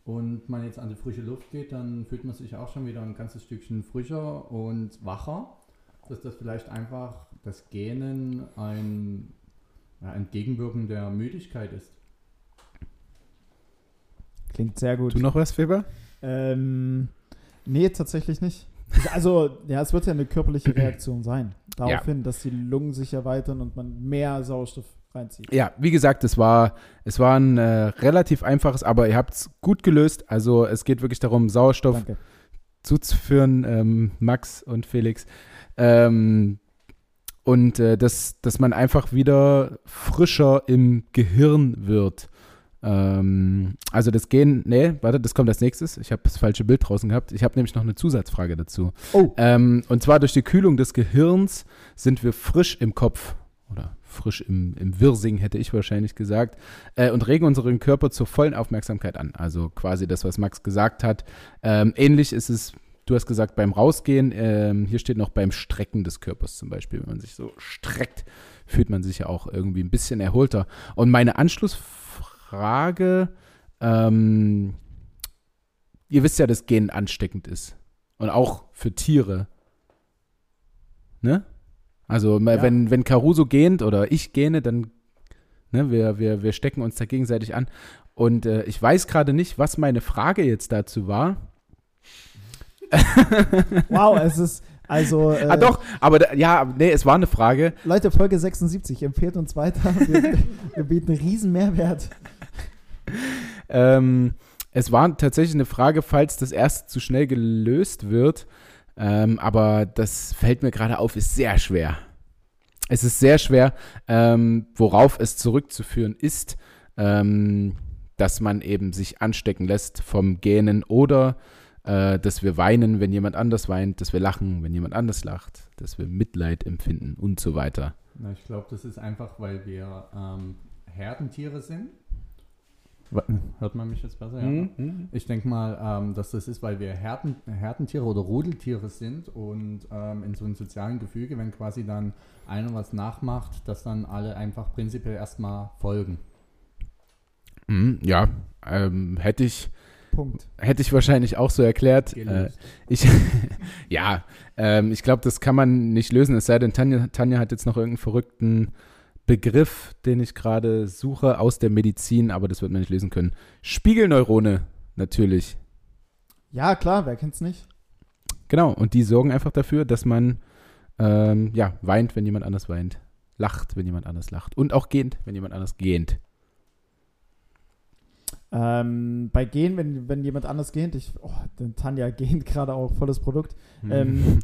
und man jetzt an die frische Luft geht, dann fühlt man sich auch schon wieder ein ganzes Stückchen frischer und wacher. Dass das vielleicht einfach das Gähnen ein ja, Entgegenwirken der Müdigkeit ist. Klingt sehr gut. Du noch was, Feber? Ähm, nee, tatsächlich nicht. Ich- Also, ja, es wird ja eine körperliche Reaktion sein. Daraufhin, dass die Lungen sich erweitern und man mehr Sauerstoff reinzieht. Ja, wie gesagt, es war, es war ein äh, relativ einfaches, aber ihr habt es gut gelöst. Also es geht wirklich darum, Sauerstoff Danke. zuzuführen, ähm, Max und Felix. Ähm, und äh, dass, dass man einfach wieder frischer im Gehirn wird. Ähm, also das Gehen, nee, warte, das kommt als nächstes. Ich habe das falsche Bild draußen gehabt. Ich habe nämlich noch eine Zusatzfrage dazu. Oh. Ähm, und zwar durch die Kühlung des Gehirns sind wir frisch im Kopf oder frisch im, im Wirsing, hätte ich wahrscheinlich gesagt, äh, und regen unseren Körper zur vollen Aufmerksamkeit an. Also quasi das, was Max gesagt hat. Ähm, ähnlich ist es, du hast gesagt, beim Rausgehen, ähm, hier steht noch beim Strecken des Körpers zum Beispiel. Wenn man sich so streckt, fühlt man sich ja auch irgendwie ein bisschen erholter. Und meine Anschlussfrage, ähm, ihr wisst ja, dass Gehen ansteckend ist. Und auch für Tiere. Ne? Also, Ja. wenn, wenn Caruso gähnt oder ich gähne, dann, ne, wir, wir, wir stecken uns da gegenseitig an. Und äh, ich weiß gerade nicht, was meine Frage jetzt dazu war. Wow, es ist, also, äh, ah, doch, aber da, ja, nee, es war eine Frage. Leute, Folge 76, empfehlt uns weiter. Wir, wir bieten einen riesen Mehrwert. Ähm, es war tatsächlich eine Frage, falls das erste zu schnell gelöst wird. Ähm, aber das fällt mir gerade auf, ist sehr schwer. Es ist sehr schwer, ähm, worauf es zurückzuführen ist, ähm, dass man eben sich anstecken lässt vom Gähnen oder äh, dass wir weinen, wenn jemand anders weint, dass wir lachen, wenn jemand anders lacht, dass wir Mitleid empfinden und so weiter. Na, ich glaube, das ist einfach, weil wir ähm, Herdentiere sind. Hört man mich jetzt besser? Ja. Mhm. Ich denke mal, ähm, dass das ist, weil wir Herden, Herdentiere oder Rudeltiere sind und ähm, in so einem sozialen Gefüge, wenn quasi dann einer was nachmacht, dass dann alle einfach prinzipiell erstmal folgen. Mhm, ja, ähm, hätte ich Punkt. hätte ich wahrscheinlich auch so erklärt. Äh, ich ja, ähm, ich glaube, das kann man nicht lösen. Es sei denn, Tanja, Tanja hat jetzt noch irgendeinen verrückten Begriff, den ich gerade suche aus der Medizin, aber das wird man nicht lösen können. Spiegelneurone natürlich. Ja, klar, wer kennt's nicht? Genau, und die sorgen einfach dafür, dass man ähm, ja, weint, wenn jemand anders weint. Lacht, wenn jemand anders lacht. Und auch gähnt, wenn jemand anders gähnt. Ähm, bei Gehen, wenn, wenn jemand anders gähnt, ich, oh, Tanja gähnt gerade auch volles Produkt. Mhm. Ähm,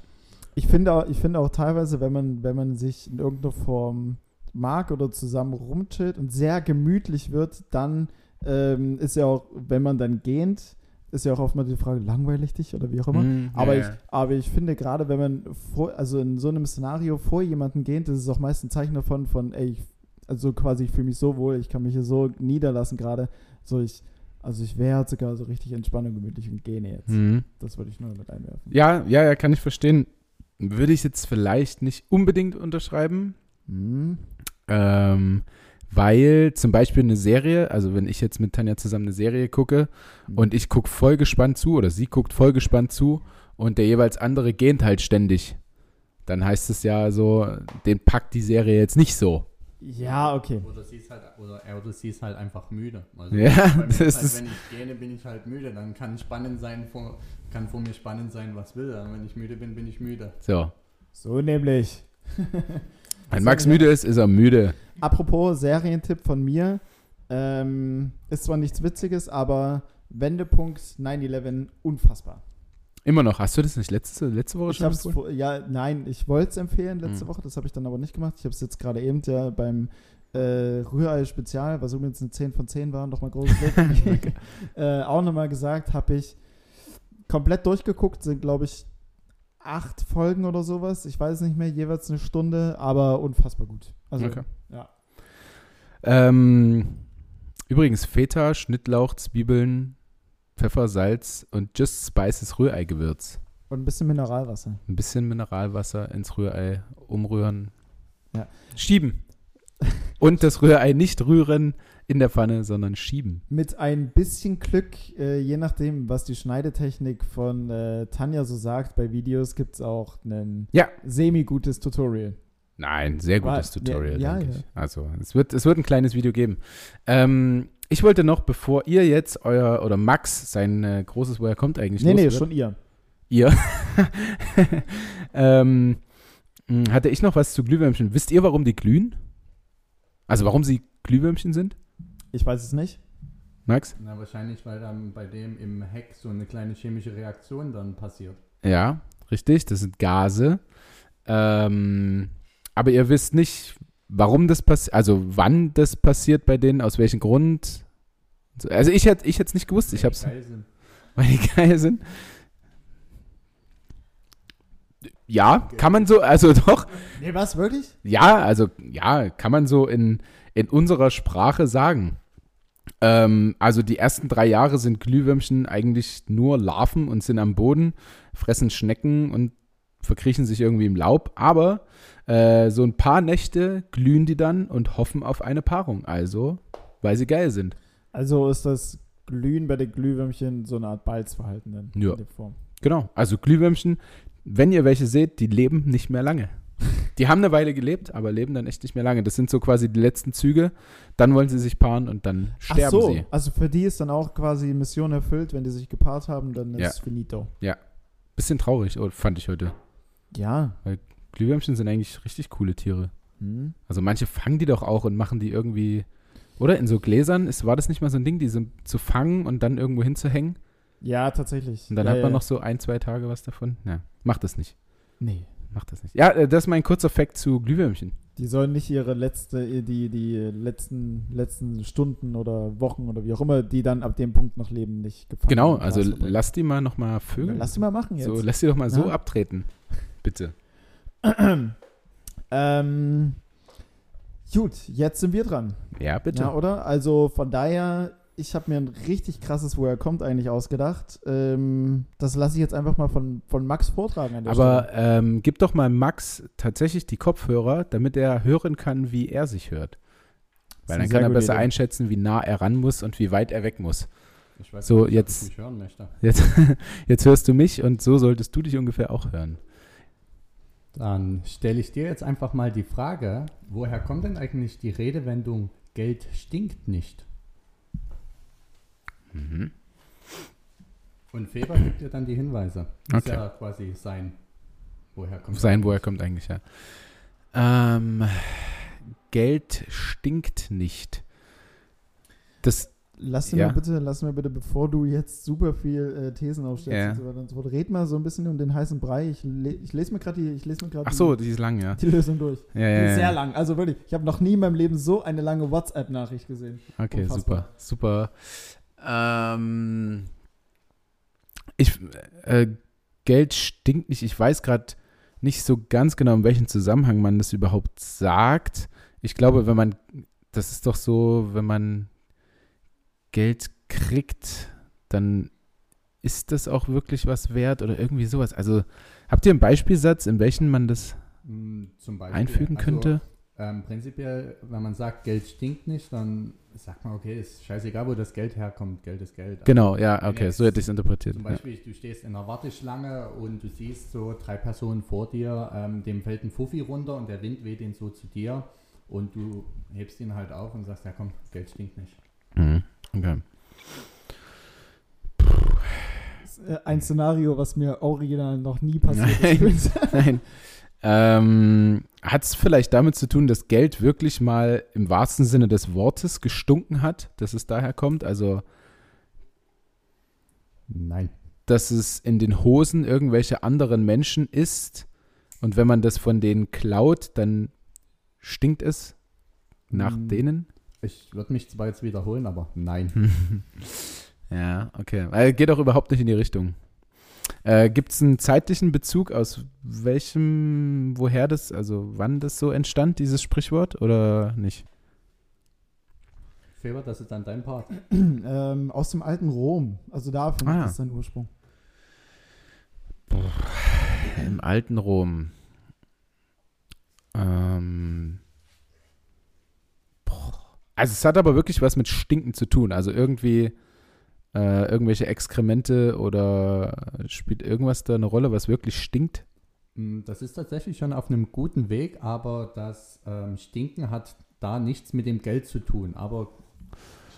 ich finde, auch, ich finde auch teilweise, wenn man, wenn man sich in irgendeiner Form mag oder zusammen rumchillt und sehr gemütlich wird, dann ähm, ist ja auch, wenn man dann gähnt, ist ja auch oft mal die Frage, langweilig dich oder wie auch immer. Mhm, aber, ja, ich, aber ich finde gerade, wenn man vor, also in so einem Szenario vor jemanden gähnt, ist auch meist ein Zeichen davon, von, ey, ich, also quasi, ich fühle mich so wohl, ich kann mich hier so niederlassen gerade. So, ich, also ich wäre sogar so richtig entspannt und gemütlich und gähne jetzt. Mhm. Das würde ich nur mit einwerfen. Ja, ja, ja, kann ich verstehen. Würde ich jetzt vielleicht nicht unbedingt unterschreiben, Mhm. ähm, weil zum Beispiel eine Serie, also wenn ich jetzt mit Tanja zusammen eine Serie gucke und ich gucke voll gespannt zu oder sie guckt voll gespannt zu und der jeweils andere gähnt halt ständig, dann heißt es ja so, den packt die Serie jetzt nicht so. Ja, okay. Oder sie ist halt, oder, er oder sie ist halt einfach müde. Also Ja, das ist halt, ist- wenn ich gähne, bin ich halt müde. Dann kann spannend sein, vor, kann vor mir spannend sein, was will. Aber wenn ich müde bin, bin ich müde. So. So nämlich. Wenn Max müde ist, ist er müde. Apropos Serientipp von mir. Ähm, ist zwar nichts Witziges, aber Wendepunkt 9-11 unfassbar. Immer noch. Hast du das nicht letzte, letzte Woche Ich schon empfohlen? ja, nein, ich wollte es empfehlen letzte Mhm. Woche, das habe ich dann aber nicht gemacht. Ich habe es jetzt gerade eben ja beim äh, Rührei-Spezial, was übrigens eine 10 von 10 war, nochmal großes Lob, äh, auch nochmal gesagt, habe ich komplett durchgeguckt, sind glaube ich acht Folgen oder sowas. Ich weiß nicht mehr, jeweils eine Stunde, aber unfassbar gut. Also, Okay. ja. Ähm, übrigens, Feta, Schnittlauch, Zwiebeln, Pfeffer, Salz und Just Spices Rührei-Gewürz. Und ein bisschen Mineralwasser. Ein bisschen Mineralwasser ins Rührei umrühren. Ja. Schieben. Und das Rührei nicht rühren in der Pfanne, sondern schieben. Mit ein bisschen Glück, äh, je nachdem, was die Schneidetechnik von äh, Tanja so sagt, bei Videos gibt es auch ein Ja. semi-gutes Tutorial. Nein, sehr gutes War- Tutorial, ja, denke ja. ich. Also, es wird, es wird ein kleines Video geben. Ähm, ich wollte noch, bevor ihr jetzt euer, oder Max, sein äh, großes, woher kommt eigentlich? Nee, nee, loswerden? schon ihr. Ihr. ähm, mh, hatte ich noch was zu Glühwürmchen. Wisst ihr, warum die glühen? Also warum sie Glühwürmchen sind, Ich weiß es nicht. Max? Na, wahrscheinlich, weil dann bei dem im Heck so eine kleine chemische Reaktion dann passiert. Ja, richtig, das sind Gase. Ähm, aber ihr wisst nicht, warum das passiert, also wann das passiert bei denen, aus welchem Grund. Also ich hätte ich hätte es nicht gewusst, ich Weil hab's, die geil sind. weil die geil sind. Ja, kann man so, also doch, Nee, was, wirklich? Ja, also ja, kann man so in, in unserer Sprache sagen. Ähm, also die ersten drei Jahre sind Glühwürmchen eigentlich nur Larven und sind am Boden, fressen Schnecken und verkriechen sich irgendwie im Laub. Aber äh, so ein paar Nächte glühen die dann und hoffen auf eine Paarung. Also, weil sie geil sind. Also ist das Glühen bei den Glühwürmchen so eine Art Balzverhalten dann Ja. in der Form. Genau. Also Glühwürmchen, wenn ihr welche seht, die leben nicht mehr lange. Die haben eine Weile gelebt, aber leben dann echt nicht mehr lange. Das sind so quasi die letzten Züge. Dann wollen sie sich paaren und dann sterben Ach so, sie. also für die ist dann auch quasi Mission erfüllt, wenn die sich gepaart haben, dann ist Ja. finito. Bisschen traurig, oh, fand ich heute. Ja. Glühwürmchen sind eigentlich richtig coole Tiere. Hm. Also manche fangen die doch auch und machen die irgendwie, oder in so Gläsern, ist, war das nicht mal so ein Ding, die so zu fangen und dann irgendwo hinzuhängen? Ja, tatsächlich. Und dann ja, hat man ja. noch so ein, zwei Tage was davon. Ja, macht das nicht. Nee. Macht das nicht. Ja, äh, das ist mein kurzer Fact zu Glühwürmchen. Die sollen nicht ihre letzte, die, die letzten, letzten Stunden oder Wochen oder wie auch immer, die dann ab dem Punkt noch leben, nicht gefangen Genau, also lass die mal nochmal vögeln. Lass die mal machen jetzt. so, lass die doch mal so Ja. abtreten. Bitte. ähm, gut, jetzt sind wir dran. Ja, bitte. Ja, oder? Also von daher, ich habe mir ein richtig krasses Woher kommt eigentlich ausgedacht. Ähm, das lasse ich jetzt einfach mal von, von Max vortragen an der Aber ähm, gib doch mal Max tatsächlich die Kopfhörer, damit er hören kann, wie er sich hört. Weil dann kann er besser Idee. einschätzen, wie nah er ran muss und wie weit er weg muss. Ich weiß So, nicht, ob jetzt- ich mich hören möchte. Jetzt, jetzt hörst du mich und so solltest du dich ungefähr auch hören. Dann stelle ich dir jetzt einfach mal die Frage, woher kommt denn eigentlich die Redewendung Geld stinkt nicht? Mhm. Und Feber gibt dir dann die Hinweise. Muss Okay. ja quasi sein, woher kommt Sein, das? wo er kommt eigentlich, ja. Ähm, Geld stinkt nicht. Das, Lass mir Ja. bitte, lass mir bitte, bevor du jetzt super viel äh, Thesen aufstellst Ja. und so weiter und so fort, red mal so ein bisschen um den heißen Brei. Ich, le ich lese mir gerade die, ich lese mir gerade ach so, die ist lang, ja. die, die Lösung durch. Ja, Die ja, ist ja. sehr lang. Also wirklich, ich habe noch nie in meinem Leben so eine lange WhatsApp-Nachricht gesehen. Okay, Unfassbar. super, super. Ähm, ich, äh, Geld stinkt nicht. Ich weiß gerade nicht so ganz genau, in welchem Zusammenhang man das überhaupt sagt. Ich glaube, wenn man, das ist doch so, wenn man Geld kriegt, dann ist das auch wirklich was wert oder irgendwie sowas. Also habt ihr einen Beispielsatz, in welchen man das Beispiel. einfügen Also, könnte? Ähm, prinzipiell, wenn man sagt, Geld stinkt nicht, dann sagt man, okay, ist scheißegal, wo das Geld herkommt. Geld ist Geld. Genau, ja, okay, jetzt so hätte ich es interpretiert. Zum Ja. Beispiel, du stehst in einer Warteschlange und du siehst so drei Personen vor dir, ähm, dem fällt ein Fuffi runter und der Wind weht ihn so zu dir und du hebst ihn halt auf und sagst, ja komm, Geld stinkt nicht. Mhm. Okay. Das ist, äh, ein Szenario, was mir original noch nie passiert Nein. ist. Nein. Ähm, Hat es vielleicht damit zu tun, dass Geld wirklich mal im wahrsten Sinne des Wortes gestunken hat, dass es daher kommt? Also, Nein. dass es in den Hosen irgendwelche anderen Menschen ist und wenn man das von denen klaut, dann stinkt es nach Mm. denen? Ich würde mich zwar jetzt wiederholen, aber nein. ja, okay. Äh, geht auch überhaupt nicht in die Richtung. Äh, Gibt es einen zeitlichen Bezug, aus welchem, woher das, also wann das so entstand, dieses Sprichwort, oder nicht? Feber, das ist dann dein Part. ähm, aus dem alten Rom. Also da finde Ah, das sein Ursprung. Im alten Rom. Ähm. boah. Also es hat aber wirklich was mit Stinken zu tun. Also irgendwie äh, irgendwelche Exkremente oder spielt irgendwas da eine Rolle, was wirklich stinkt? Mm, Das ist tatsächlich schon auf einem guten Weg, aber das ähm, Stinken hat da nichts mit dem Geld zu tun. Aber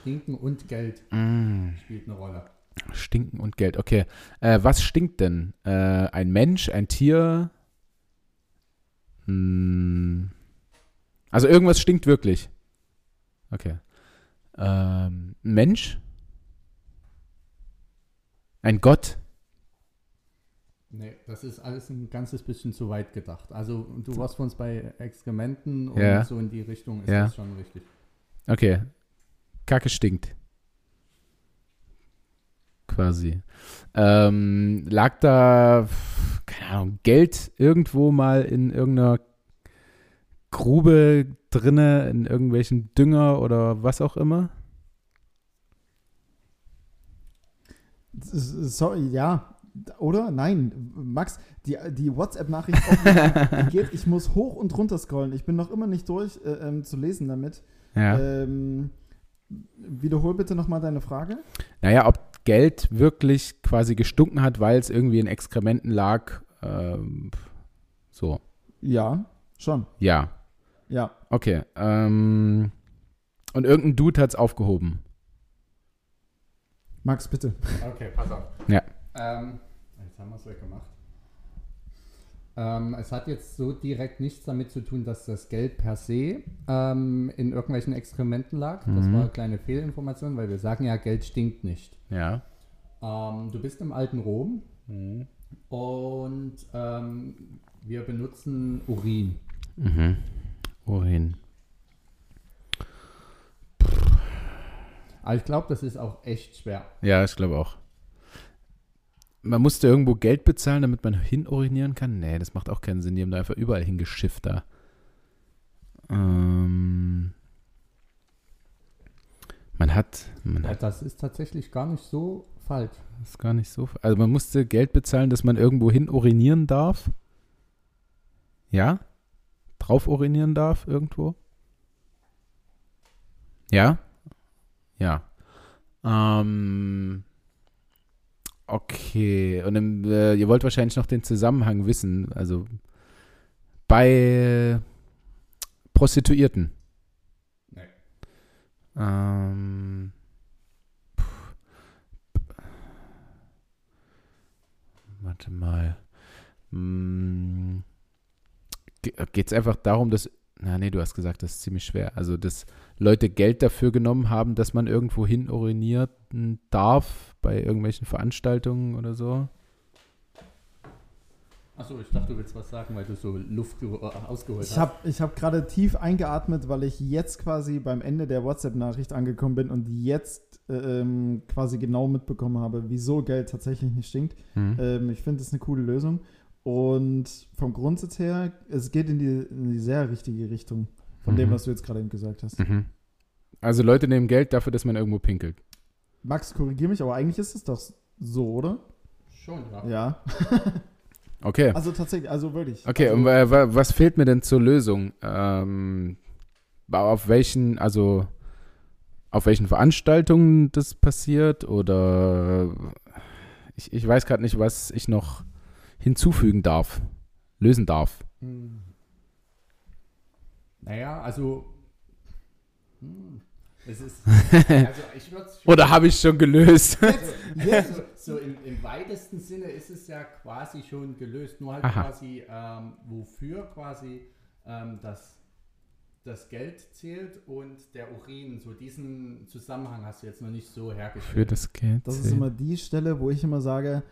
Stinken und Geld Mm, spielt eine Rolle. Stinken und Geld. Okay. Äh, was stinkt denn? Äh, ein Mensch, ein Tier? Hm. Also irgendwas stinkt wirklich. Okay. Ähm, ein Mensch? Ein Gott? Nee, das ist alles ein ganzes bisschen zu weit gedacht. Also du warst für uns bei Exkrementen und Ja. so in die Richtung ist Ja. das schon richtig. Okay. Kacke stinkt. Quasi. Ähm, lag da, keine Ahnung, Geld irgendwo mal in irgendeiner Grube drinne, in irgendwelchen Dünger oder was auch immer? Sorry, ja. Oder? Nein. Max, die, die WhatsApp-Nachricht geht. Ich muss hoch und runter scrollen. Ich bin noch immer nicht durch äh, ähm, zu lesen damit. Ja. Ähm, wiederhol bitte nochmal deine Frage. Naja, ob Geld wirklich quasi gestunken hat, weil es irgendwie in Exkrementen lag. Ähm, so. Ja, schon. Ja. Ja. Okay. Ähm, und irgendein Dude hat es aufgehoben. Max, bitte. Okay, pass auf. Ja. Ähm, jetzt haben wir es weggemacht. Ähm, es hat jetzt so direkt nichts damit zu tun, dass das Geld per se ähm, in irgendwelchen Exkrementen lag. Das Mhm. war eine kleine Fehlinformation, weil wir sagen ja, Geld stinkt nicht. Ja. Ähm, du bist im alten Rom Mhm. und ähm, wir benutzen Urin. Mhm. Wohin? Aber ich glaube, das ist auch echt schwer. Ja, ich glaube auch. Man musste irgendwo Geld bezahlen, damit man hinurinieren kann? Nee, das macht auch keinen Sinn. Die haben da einfach überall hingeschifft da. Ähm, man hat, man Ja, hat das ist tatsächlich gar nicht so falsch. das ist gar nicht so. Also man musste Geld bezahlen, dass man irgendwo hin urinieren darf. Ja? Drauf urinieren darf irgendwo? Ja? Ja. Ähm, okay. Und im, äh, ihr wollt wahrscheinlich noch den Zusammenhang wissen. Also bei Prostituierten. Nee. Ähm, warte mal. Hm, Geht es einfach darum, dass. Na, nee, du hast gesagt, das ist ziemlich schwer. Also, dass Leute Geld dafür genommen haben, dass man irgendwo hin urinieren darf bei irgendwelchen Veranstaltungen oder so. Achso, ich dachte, du willst was sagen, weil du so Luft ge- ausgeholt Ich habe ich hab gerade tief eingeatmet, weil ich jetzt quasi beim Ende der WhatsApp-Nachricht angekommen bin und jetzt äh, ähm, quasi genau mitbekommen habe, wieso Geld tatsächlich nicht stinkt. Hm. Ähm, ich finde das eine coole Lösung. Und vom Grundsatz her, es geht in die, in die sehr richtige Richtung von dem, Mhm. was du jetzt gerade eben gesagt hast. Mhm. Also, Leute nehmen Geld dafür, dass man irgendwo pinkelt. Max, korrigier mich, aber eigentlich ist es doch so, oder? Schon, ja. Ja. Okay. Also tatsächlich, also wirklich. Okay, also, und äh, wa- was fehlt mir denn zur Lösung? Ähm, auf welchen, also auf welchen Veranstaltungen das passiert oder ich, ich weiß gerade nicht, was ich noch hinzufügen darf, lösen darf. Hm. Naja, also. Hm, es ist. Also, ich würde Oder habe ich schon gelöst? Jetzt, so, so im, im weitesten Sinne ist es ja quasi schon gelöst. Nur halt Aha. quasi, ähm, wofür quasi ähm, das, das Geld zählt und der Urin. So diesen Zusammenhang hast du jetzt noch nicht so hergestellt. Für das Geld. das ist immer die Stelle, wo ich immer sage,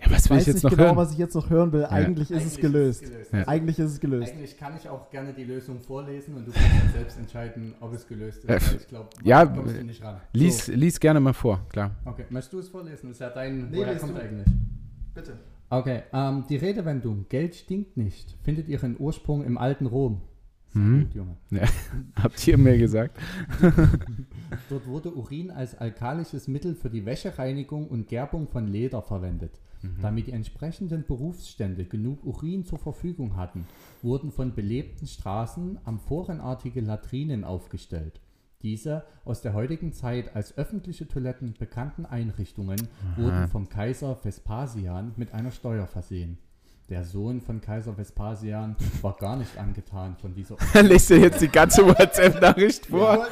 ja, was will weiß ich jetzt nicht noch genau, hören? was ich jetzt noch hören will. Eigentlich ist es Eigentlich gelöst. Ja. Eigentlich ist es gelöst. Eigentlich kann ich auch gerne die Lösung vorlesen und du kannst dann selbst entscheiden, ob es gelöst ist. Äh, weil ich glaube, ja, kommst du nicht ran. Lies, lies gerne mal vor, klar. So, okay, möchtest du es vorlesen? Das ist ja dein. Nee, woher kommt du. eigentlich? Bitte. Okay, ähm, die Redewendung Geld stinkt nicht findet ihren Ursprung im alten Rom. Gut, Junge. Habt ihr mir gesagt? Dort wurde Urin als alkalisches Mittel für die Wäschereinigung und Gerbung von Leder verwendet. Mhm. Damit die entsprechenden Berufsstände genug Urin zur Verfügung hatten, wurden von belebten Straßen amphorenartige Latrinen aufgestellt. Diese aus der heutigen Zeit als öffentliche Toiletten bekannten Einrichtungen wurden vom Kaiser Vespasian mit einer Steuer versehen. Der Sohn von Kaiser Vespasian war gar nicht angetan von dieser Lest ihr jetzt die ganze WhatsApp-Nachricht vor?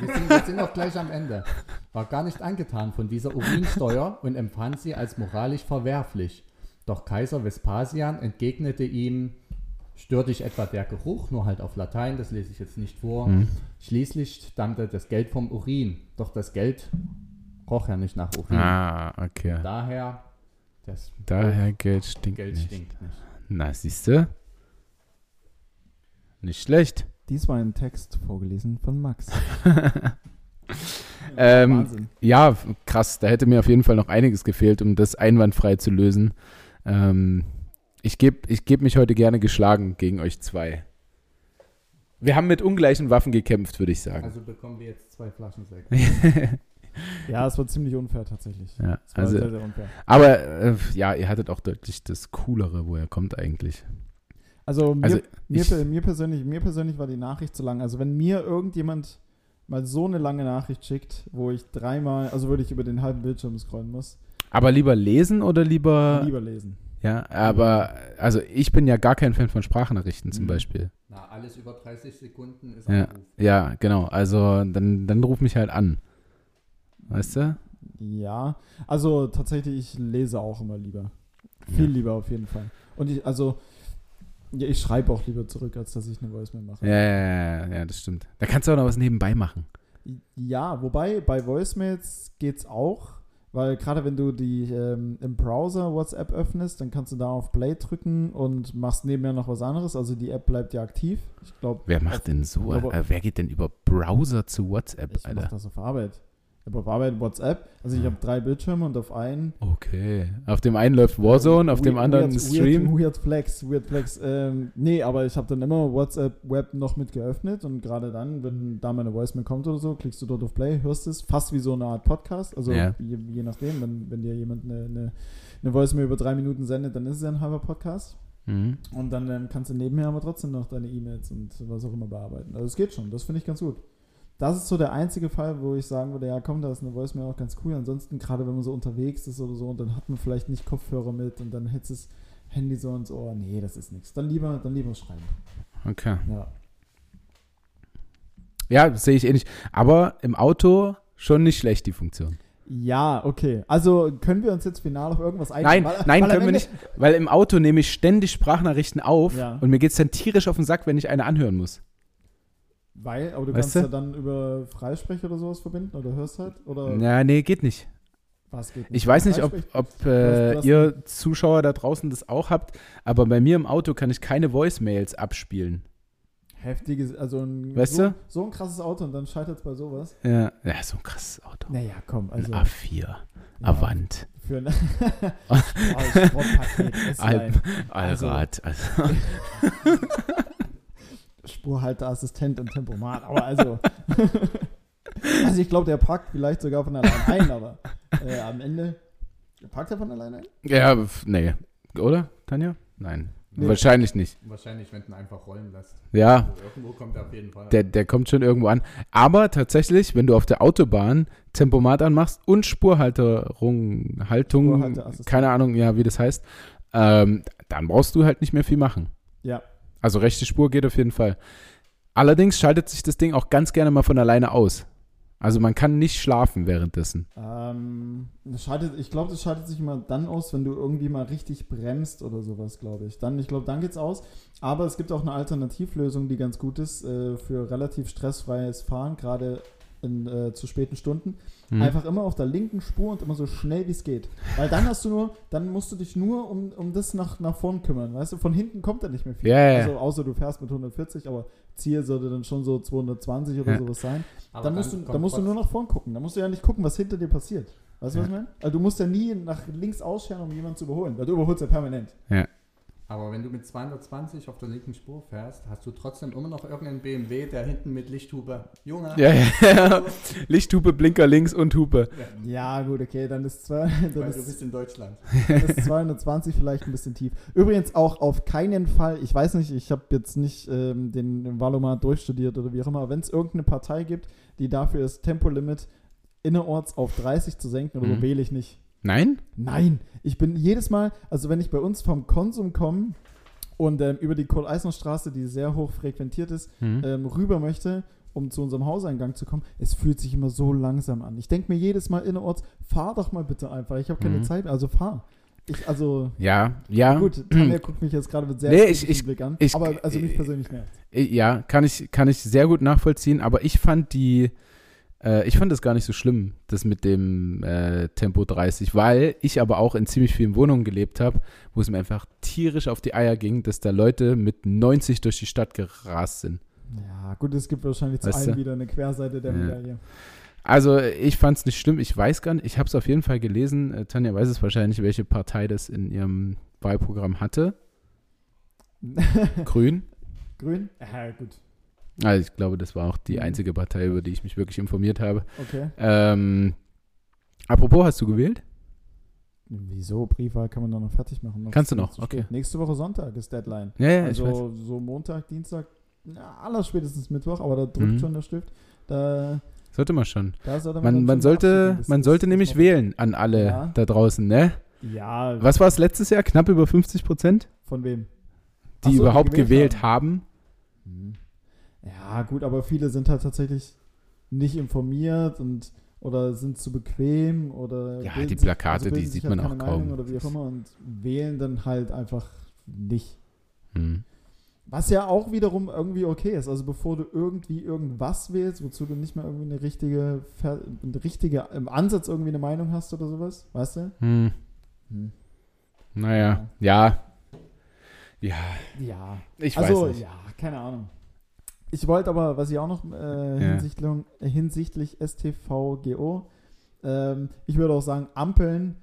wir sind, wir sind noch gleich am Ende. War gar nicht angetan von dieser Urinsteuer und empfand sie als moralisch verwerflich. Doch Kaiser Vespasian entgegnete ihm, stört dich etwa der Geruch, nur halt auf Latein, das lese ich jetzt nicht vor. Mhm. Schließlich stammte das Geld vom Urin. Doch das Geld roch ja nicht nach Urin. Ah, okay. Daher, das Daher Geld stinkt Geld nicht. stinkt nicht. Na, siehst du? Nicht schlecht. Dies war ein Text vorgelesen von Max. Ähm, Wahnsinn. ja, krass. Da hätte mir auf jeden Fall noch einiges gefehlt, um das einwandfrei zu lösen. Ähm, ich gebe ich geb mich heute gerne geschlagen gegen euch zwei. Wir haben mit ungleichen Waffen gekämpft, würde ich sagen. Also bekommen wir jetzt zwei Flaschen Sekt. Ja, es war ziemlich unfair tatsächlich. ja, Es war also, sehr, sehr unfair. aber äh, ja, ihr hattet auch deutlich das Coolere, wo er kommt eigentlich. Also mir, Also mir, ich- mir, persönlich, mir persönlich war die Nachricht zu lang. Also wenn mir irgendjemand mal so eine lange Nachricht schickt, wo ich dreimal, also würde ich über den halben Bildschirm scrollen muss, Aber lieber lesen oder lieber. lieber lesen. Ja, aber also ich bin ja gar kein Fan von Sprachnachrichten zum Mhm. Beispiel. Na, alles über 30 Sekunden ist Ja. Anruf. Ja, genau. Also dann, dann ruf mich halt an. Weißt du? Ja, also tatsächlich, ich lese auch immer lieber. Viel Ja. lieber auf jeden Fall. Und ich, also, ja, ich schreibe auch lieber zurück, als dass ich eine Voicemail mache. Ja, ja, ja, ja, das stimmt. Da kannst du auch noch was nebenbei machen. Ja, wobei bei Voicemails geht's auch. Weil gerade wenn du die ähm, im Browser WhatsApp öffnest, dann kannst du da auf Play drücken und machst nebenher noch was anderes. Also die App bleibt ja aktiv. Ich glaube, Wer macht denn so? äh, wer geht denn über Browser zu WhatsApp, ich mache Alter? das auf Arbeit. Ich habe auf Arbeit WhatsApp. Also ich habe drei Bildschirme und auf einen Okay. Auf dem einen läuft Warzone, auf dem anderen weird, Stream. Weird, weird Flex, Weird Flex. Ähm, nee, aber ich habe dann immer WhatsApp Web noch mit geöffnet und gerade dann, wenn da meine Voicemail kommt oder so, klickst du dort auf Play, hörst es, fast wie so eine Art Podcast. Also Ja. je, je nachdem, wenn, wenn dir jemand eine, eine, eine Voicemail über drei Minuten sendet, dann ist es ja ein halber Podcast. Mhm. Und dann ähm, kannst du nebenher aber trotzdem noch deine E-Mails und was auch immer bearbeiten. Also es geht schon, das finde ich ganz gut. Das ist so der einzige Fall, wo ich sagen würde, ja komm, da ist eine Voicemail auch ganz cool. Ansonsten, gerade wenn man so unterwegs ist oder so und dann hat man vielleicht nicht Kopfhörer mit und dann hält das Handy so ins Ohr. Nee, das ist nichts. Dann lieber, dann lieber schreiben. Okay. Ja. Ja, das sehe ich ähnlich. Aber im Auto schon nicht schlecht, die Funktion. Ja, okay. Also können wir uns jetzt final auf irgendwas einigen? Nein, Weil- nein, weil können wir nicht. Weil im Auto nehme ich ständig Sprachnachrichten auf Ja. und mir geht es dann tierisch auf den Sack, wenn ich eine anhören muss. Weil, aber du Weißt kannst du? ja dann über Freisprech oder sowas verbinden oder hörst halt? Oder Ja, nee, geht nicht. was geht Ich weiß nicht, ob, ob äh, ihr Zuschauer da draußen das auch habt, aber bei mir im Auto kann ich keine Voicemails abspielen. Heftiges, also ein, Weißt so, du? so ein krasses Auto und dann scheitert es bei sowas. Ja, ja so ein krasses Auto. Naja, komm, also. Ein A4, ja, Avant, Für ein oh, S-Line, Also- Allrad. Also, Spurhalteassistent und Tempomat. Aber also. also ich glaube, der packt vielleicht sogar von allein ein, aber äh, am Ende. Packt er von allein ein? ja, nee. Oder, Tanja? Nein. Nee. Wahrscheinlich nicht. Wahrscheinlich, wenn du ihn einfach rollen lässt. Ja, Also irgendwo kommt er auf jeden Fall. der, der kommt schon irgendwo an. Aber tatsächlich, wenn du auf der Autobahn Tempomat anmachst und Spurhalterung, Haltung, keine Ahnung, ja, wie das heißt, ähm, dann brauchst du halt nicht mehr viel machen. Ja. Also rechte Spur geht auf jeden Fall. Allerdings schaltet sich das Ding auch ganz gerne mal von alleine aus. Also man kann nicht schlafen währenddessen. Ähm, schaltet, ich glaube, das schaltet sich immer dann aus, wenn du irgendwie mal richtig bremst oder sowas, glaube ich. Dann, ich glaube, dann geht's aus. Aber es gibt auch eine Alternativlösung, die ganz gut ist äh, für relativ stressfreies Fahren, gerade in äh, zu späten Stunden. Hm. Einfach immer auf der linken Spur und immer so schnell wie es geht. Weil dann hast du nur, dann musst du dich nur um, um das nach, nach vorn kümmern. Weißt du, von hinten kommt da nicht mehr viel. Ja, ja, ja. Also außer du fährst mit 140, aber Ziel sollte dann schon so 220 oder Ja. sowas sein. Aber Dann musst, du, dann musst du nur nach vorn gucken. Dann musst du ja nicht gucken, was hinter dir passiert. Weißt du, was ich Ja. meine? Also du musst ja nie nach links ausscheren, um jemanden zu überholen. Weil du überholst ja permanent. Aber wenn du mit 220 auf der linken Spur fährst, hast du trotzdem immer noch irgendeinen BMW, der hinten mit Lichthupe. Junge. Ja, ja, ja. Lichthupe, Blinker links und Hupe. Ja, gut, okay, dann ist, zwei, dann Weil du ist, bist in Deutschland. dann ist 220 vielleicht ein bisschen tief. Übrigens auch auf keinen Fall, ich weiß nicht, ich habe jetzt nicht ähm, den Valomat durchstudiert oder wie auch immer, wenn es irgendeine Partei gibt, die dafür ist, Tempolimit innerorts auf 30 zu senken oder Mhm. so, wähle ich nicht. Nein? Nein, ich bin jedes Mal, also wenn ich bei uns vom Konsum komme und ähm, über die Kohl-Eisner-Straße, die sehr hoch frequentiert ist, Hm. ähm, rüber möchte, um zu unserem Hauseingang zu kommen, es fühlt sich immer so langsam an. Ich denke mir jedes Mal innerorts, fahr doch mal bitte einfach, ich habe keine Mhm. Zeit mehr, also fahr. Ich, also, Ja, ja. gut, Tanja guckt mich jetzt gerade mit sehr Nee, ich- ich- Blick an, ich- aber also mich persönlich nervt. Äh, Ja, kann ich, kann ich sehr gut nachvollziehen, aber ich fand die, äh, ich fand das gar nicht so schlimm, das mit dem äh, Tempo 30, weil ich aber auch in ziemlich vielen Wohnungen gelebt habe, wo es mir einfach tierisch auf die Eier ging, dass da Leute mit 90 durch die Stadt gerast sind. Ja, gut, es gibt wahrscheinlich zu Weißt allem du? wieder eine Querseite der Ja. Medaille. Also ich fand es nicht schlimm, ich weiß gar nicht, ich habe es auf jeden Fall gelesen, äh, Tanja weiß es wahrscheinlich, welche Partei das in ihrem Wahlprogramm hatte. Grün. Grün? Ja, gut, Also ich glaube, das war auch die Mhm. einzige Partei, über die ich mich wirklich informiert habe. okay. Ähm, apropos, hast du gewählt? Wieso? Briefwahl kann man doch noch fertig machen. Kannst du noch, okay. spät. Nächste Woche Sonntag ist Deadline. Ja, ja, ich weiß. also so Montag, Dienstag, ja, aller spätestens Mittwoch, aber da drückt Mhm. schon der Stift. Da, Sollte man schon. da sollte man, Man, man schon sollte, man sollte nämlich wählen an alle Ja. da draußen, ne? Ja, Was war es letztes Jahr? Knapp über 50 Prozent, von wem? die so, überhaupt gewählt, haben. Mhm. Ja, gut, aber viele sind halt tatsächlich nicht informiert und oder sind zu bequem oder Ja, die sich- Plakate, bilden die sich sieht halt man auch kaum. Meinung Oder wie auch immer und wählen dann halt einfach nicht. Hm. Was ja auch wiederum irgendwie okay ist. Also bevor du irgendwie irgendwas wählst, wozu du nicht mehr irgendwie eine richtige, eine richtige, im Ansatz irgendwie eine Meinung hast oder sowas, weißt du? Hm. Hm. Naja, ja. Ja, Ja. ich also, weiß nicht. ja, keine Ahnung. Ich wollte aber, was ich auch noch äh, Ja. hinsichtlich, hinsichtlich STVGO, ähm, ich würde auch sagen, Ampeln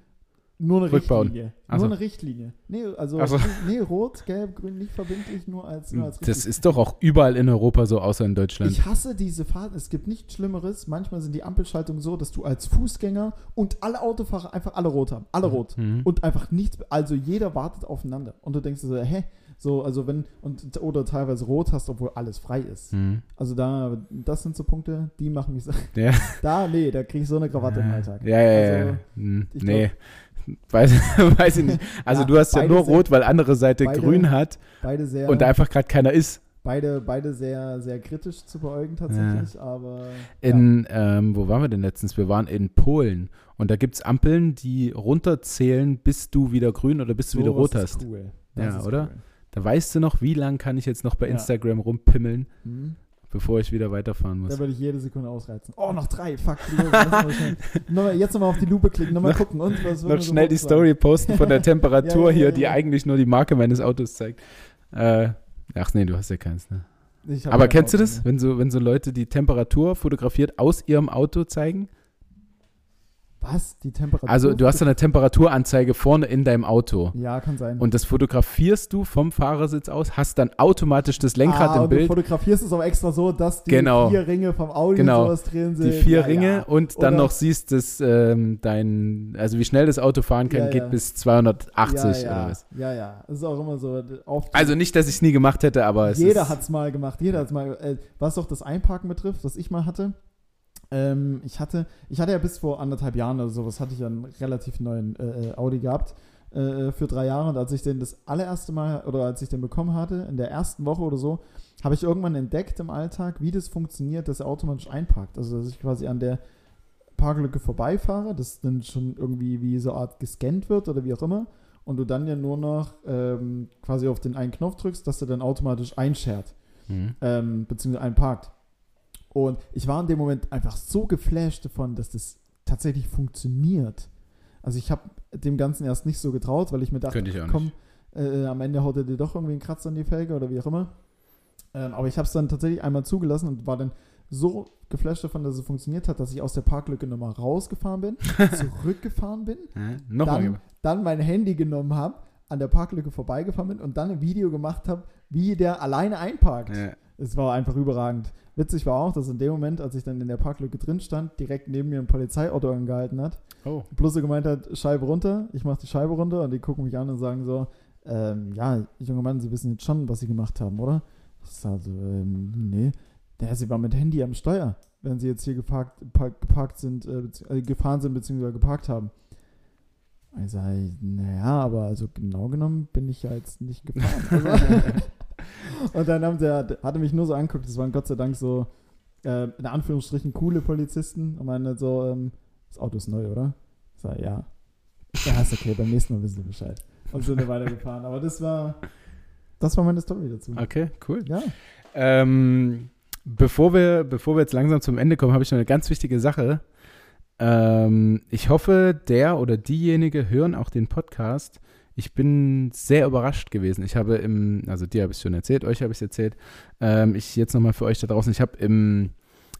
nur eine Rückbauen. Richtlinie. Ach so. Nur eine Richtlinie. Nee, also Ach so. nee, rot, gelb, grün, nicht verbindlich, nur als, nur als Das Richtlinie. ist doch auch überall in Europa so, außer in Deutschland. Ich hasse diese Fahrt. Es gibt nichts Schlimmeres. Manchmal sind die Ampelschaltungen so, dass du als Fußgänger und alle Autofahrer einfach alle rot haben. Alle rot. Mhm. Und einfach nichts. Also jeder wartet aufeinander. Und du denkst so, hä? So, also wenn, und, oder teilweise rot hast, obwohl alles frei ist. Mhm. Also da, das sind so Punkte, die machen mich so. Ja. Da, nee, da kriege ich so eine Krawatte im Alltag. Ja, ja, ja. Also, Hm, ich nee. Weiß, weiß ich nicht. Also Ja, du hast ja nur sind- rot, weil andere Seite beide- grün hat Beide sehr, und da einfach gerade keiner ist. beide, beide sehr, sehr kritisch zu beäugen tatsächlich, aber In, ähm, wo waren wir denn letztens? Wir waren in Polen und da gibt es Ampeln, die runterzählen, bis du wieder grün oder bis du wieder rot hast. Cool. Ja, oder? Cool. Da weißt du noch, wie lange kann ich jetzt noch bei Ja. Instagram rumpimmeln, Hm? bevor ich wieder weiterfahren muss. Da würde ich jede Sekunde ausreizen. Oh, noch drei. Fuck. Nochmal- Jetzt nochmal auf die Lupe klicken. Nochmal gucken. Und was noch schnell die? Story posten von der Temperatur Ja, hier, die eigentlich nur die Marke meines Autos zeigt. Äh, ach nee, du hast ja keins, ne? Aber kennst du Auto das, mehr. wenn so, wenn so Leute die Temperatur fotografiert aus ihrem Auto zeigen? Was? Die Temperatur? Also du hast eine Temperaturanzeige vorne in deinem Auto Ja, kann sein. und das fotografierst du vom Fahrersitz aus, hast dann automatisch das Lenkrad ah, im und du Bild, fotografierst es aber extra so, dass die Genau. vier Ringe vom Audi Genau. sowas drin sind. die vier ja, Ringe Ja. und dann Oder- noch siehst, dass ähm, dein, also wie schnell das Auto fahren kann, Ja, geht bis 280 ja, ja. oder was. Ja, ja. Das ist auch immer so. Auf Also nicht, dass ich es nie gemacht hätte, aber es jeder hat es mal gemacht. Jeder hat es mal. Äh, was doch das Einparken betrifft, was ich mal hatte. Ähm, ich hatte, ich hatte ja bis vor anderthalb Jahren oder sowas, hatte ich ja einen relativ neuen äh, äh, Audi gehabt äh, für drei Jahre. Und als ich den das allererste Mal oder als ich den bekommen hatte, in der ersten Woche oder so, habe ich irgendwann entdeckt im Alltag, wie das funktioniert, dass er automatisch einparkt. Also dass ich quasi an der Parklücke vorbeifahre, das dann schon irgendwie wie so eine Art gescannt wird oder wie auch immer. Und du dann ja nur noch ähm, quasi auf den einen Knopf drückst, dass er dann automatisch einschert, Mhm. ähm, beziehungsweise einparkt. Und ich war in dem Moment einfach so geflasht davon, dass das tatsächlich funktioniert. Also ich habe dem Ganzen erst nicht so getraut, weil ich mir dachte, ich komm, äh, am Ende haut er dir doch irgendwie einen Kratzer in die Felge oder wie auch immer. Ähm, aber ich habe es dann tatsächlich einmal zugelassen und war dann so geflasht davon, dass es funktioniert hat, dass ich aus der Parklücke nochmal rausgefahren bin, zurückgefahren bin, Ja, Nochmal. dann, dann mein Handy genommen habe, an der Parklücke vorbeigefahren bin und dann ein Video gemacht habe, wie der alleine einparkt. Ja. Es war einfach überragend. Witzig war auch, dass in dem Moment, als ich dann in der Parklücke drin stand, direkt neben mir ein Polizeiauto angehalten hat. Oh. Plus so gemeint hat, Scheibe runter. Ich mache die Scheibe runter und die gucken mich an und sagen so, ähm, ja, junger Mann, Sie wissen jetzt schon, was Sie gemacht haben, oder? Ich sage so, ähm, nee. Ja, Sie waren mit Handy am Steuer, wenn Sie jetzt hier geparkt, park, geparkt sind, äh, äh, gefahren sind bzw. geparkt haben. Ich sage, naja, aber also genau genommen bin ich ja jetzt nicht gefahren. Also, und dann haben sie, hat er mich nur so angeguckt, das waren Gott sei Dank so, äh, in Anführungsstrichen, coole Polizisten und meinen so, ähm, das Auto ist neu, oder? Ich sag, ja. Ja, ist okay, beim nächsten Mal wissen sie Bescheid. Und sind dann weitergefahren. Aber das war, das war meine Story dazu. Okay, cool. Ja. Ähm, bevor, wir, bevor wir jetzt langsam zum Ende kommen, habe ich noch eine ganz wichtige Sache. Ähm, ich hoffe, der oder diejenige hören auch den Podcast. Ich bin sehr überrascht gewesen. Ich habe im, also dir habe ich es schon erzählt, euch habe ich es erzählt. Ähm, ich jetzt nochmal für euch da draußen. Ich habe im,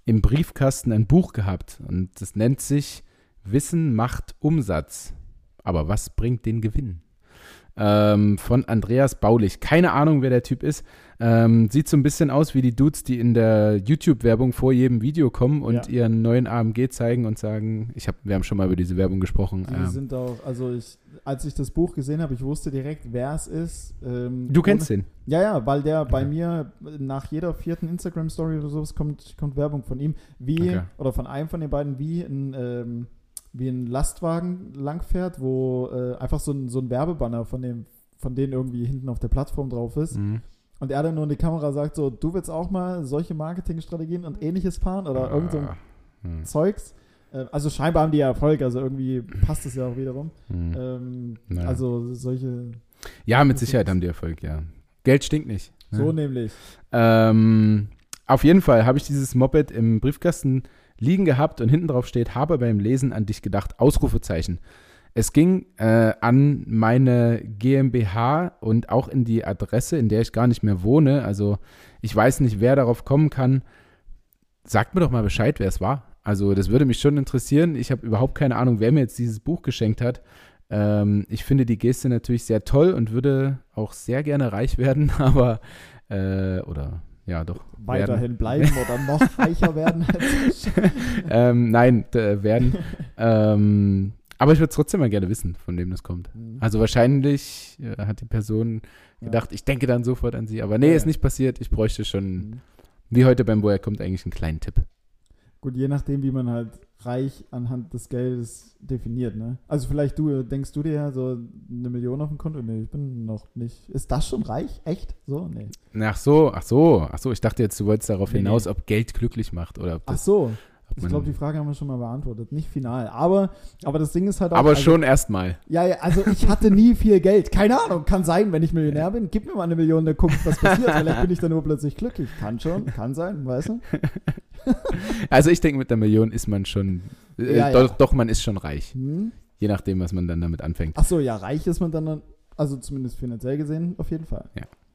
im Briefkasten ein Buch gehabt und das nennt sich Wissen macht Umsatz. Aber was bringt den Gewinn? Ähm, von Andreas Baulich. Keine Ahnung, wer der Typ ist. Ähm, sieht so ein bisschen aus wie die Dudes, die in der YouTube-Werbung vor jedem Video kommen und Ja. ihren neuen AMG zeigen und sagen, ich hab, wir haben schon mal über diese Werbung gesprochen. Die Ähm, sind auch, also ich, als ich das Buch gesehen habe, ich wusste direkt, wer es ist. Ähm, du kennst ohne, den. Ja, ja, weil der bei Okay. mir nach jeder vierten Instagram-Story oder sowas kommt, kommt Werbung von ihm, wie, Okay. oder von einem von den beiden, wie ein, ähm, wie ein Lastwagen langfährt, wo äh, einfach so ein, so ein Werbebanner von dem, von denen irgendwie hinten auf der Plattform drauf ist. Mhm. Und er dann nur in die Kamera sagt so, du willst auch mal solche Marketingstrategien und ähnliches fahren oder irgend so ein Ah, hm, Zeugs. Äh, also scheinbar haben die ja Erfolg, also irgendwie passt es ja auch wiederum. hm. Ähm, Naja. Also solche, ja, mit Sicherheit haben die Erfolg, ja. Geld stinkt nicht. So Ja. nämlich. Ähm, auf jeden Fall habe ich dieses Moped im Briefkasten liegen gehabt und hinten drauf steht, habe beim Lesen an dich gedacht, Ausrufezeichen. Es ging äh, an meine GmbH und auch in die Adresse, in der ich gar nicht mehr wohne. Also ich weiß nicht, wer darauf kommen kann. Sagt mir doch mal Bescheid, wer es war. Also das würde mich schon interessieren. Ich habe überhaupt keine Ahnung, wer mir jetzt dieses Buch geschenkt hat. Ähm, ich finde die Geste natürlich sehr toll und würde auch sehr gerne reich werden, aber äh, oder ja doch. Weiterhin bleiben oder noch reicher werden. als ich. ähm, nein, d- werden. ähm, aber ich würde trotzdem mal gerne wissen, von wem das kommt. Also wahrscheinlich äh, hat die Person Ja. gedacht, ich denke dann sofort an sie. Aber nee, Ja, ist nicht passiert. Ich bräuchte schon, Mhm. wie heute beim Woher kommt, eigentlich einen kleinen Tipp. Gut, je nachdem, wie man halt reich anhand des Geldes definiert, ne? Also vielleicht du, denkst du dir ja so eine Million auf dem Konto? Nee, ich bin noch nicht. Ist das schon reich? Echt? So? Nee. Ach so, ach so, ach so. Ich dachte jetzt, du wolltest darauf Nee, hinaus, nee. ob Geld glücklich macht oder ob Ach das. so. Ich glaube, die Frage haben wir schon mal beantwortet. Nicht final. Aber, aber das Ding ist halt auch. aber also, schon erstmal. Ja, ja, also ich hatte nie viel Geld. Keine Ahnung, kann sein, wenn ich Millionär bin. Gib mir mal eine Million, dann guck, was passiert. Vielleicht bin ich dann nur plötzlich glücklich. Kann schon, kann sein, weißt du? Also ich denke, mit der Million ist man schon, äh, Ja, ja. Doch, doch, man ist schon reich. Hm? Je nachdem, was man dann damit anfängt. Ach so, ja, reich ist man dann, also zumindest finanziell gesehen, auf jeden Fall.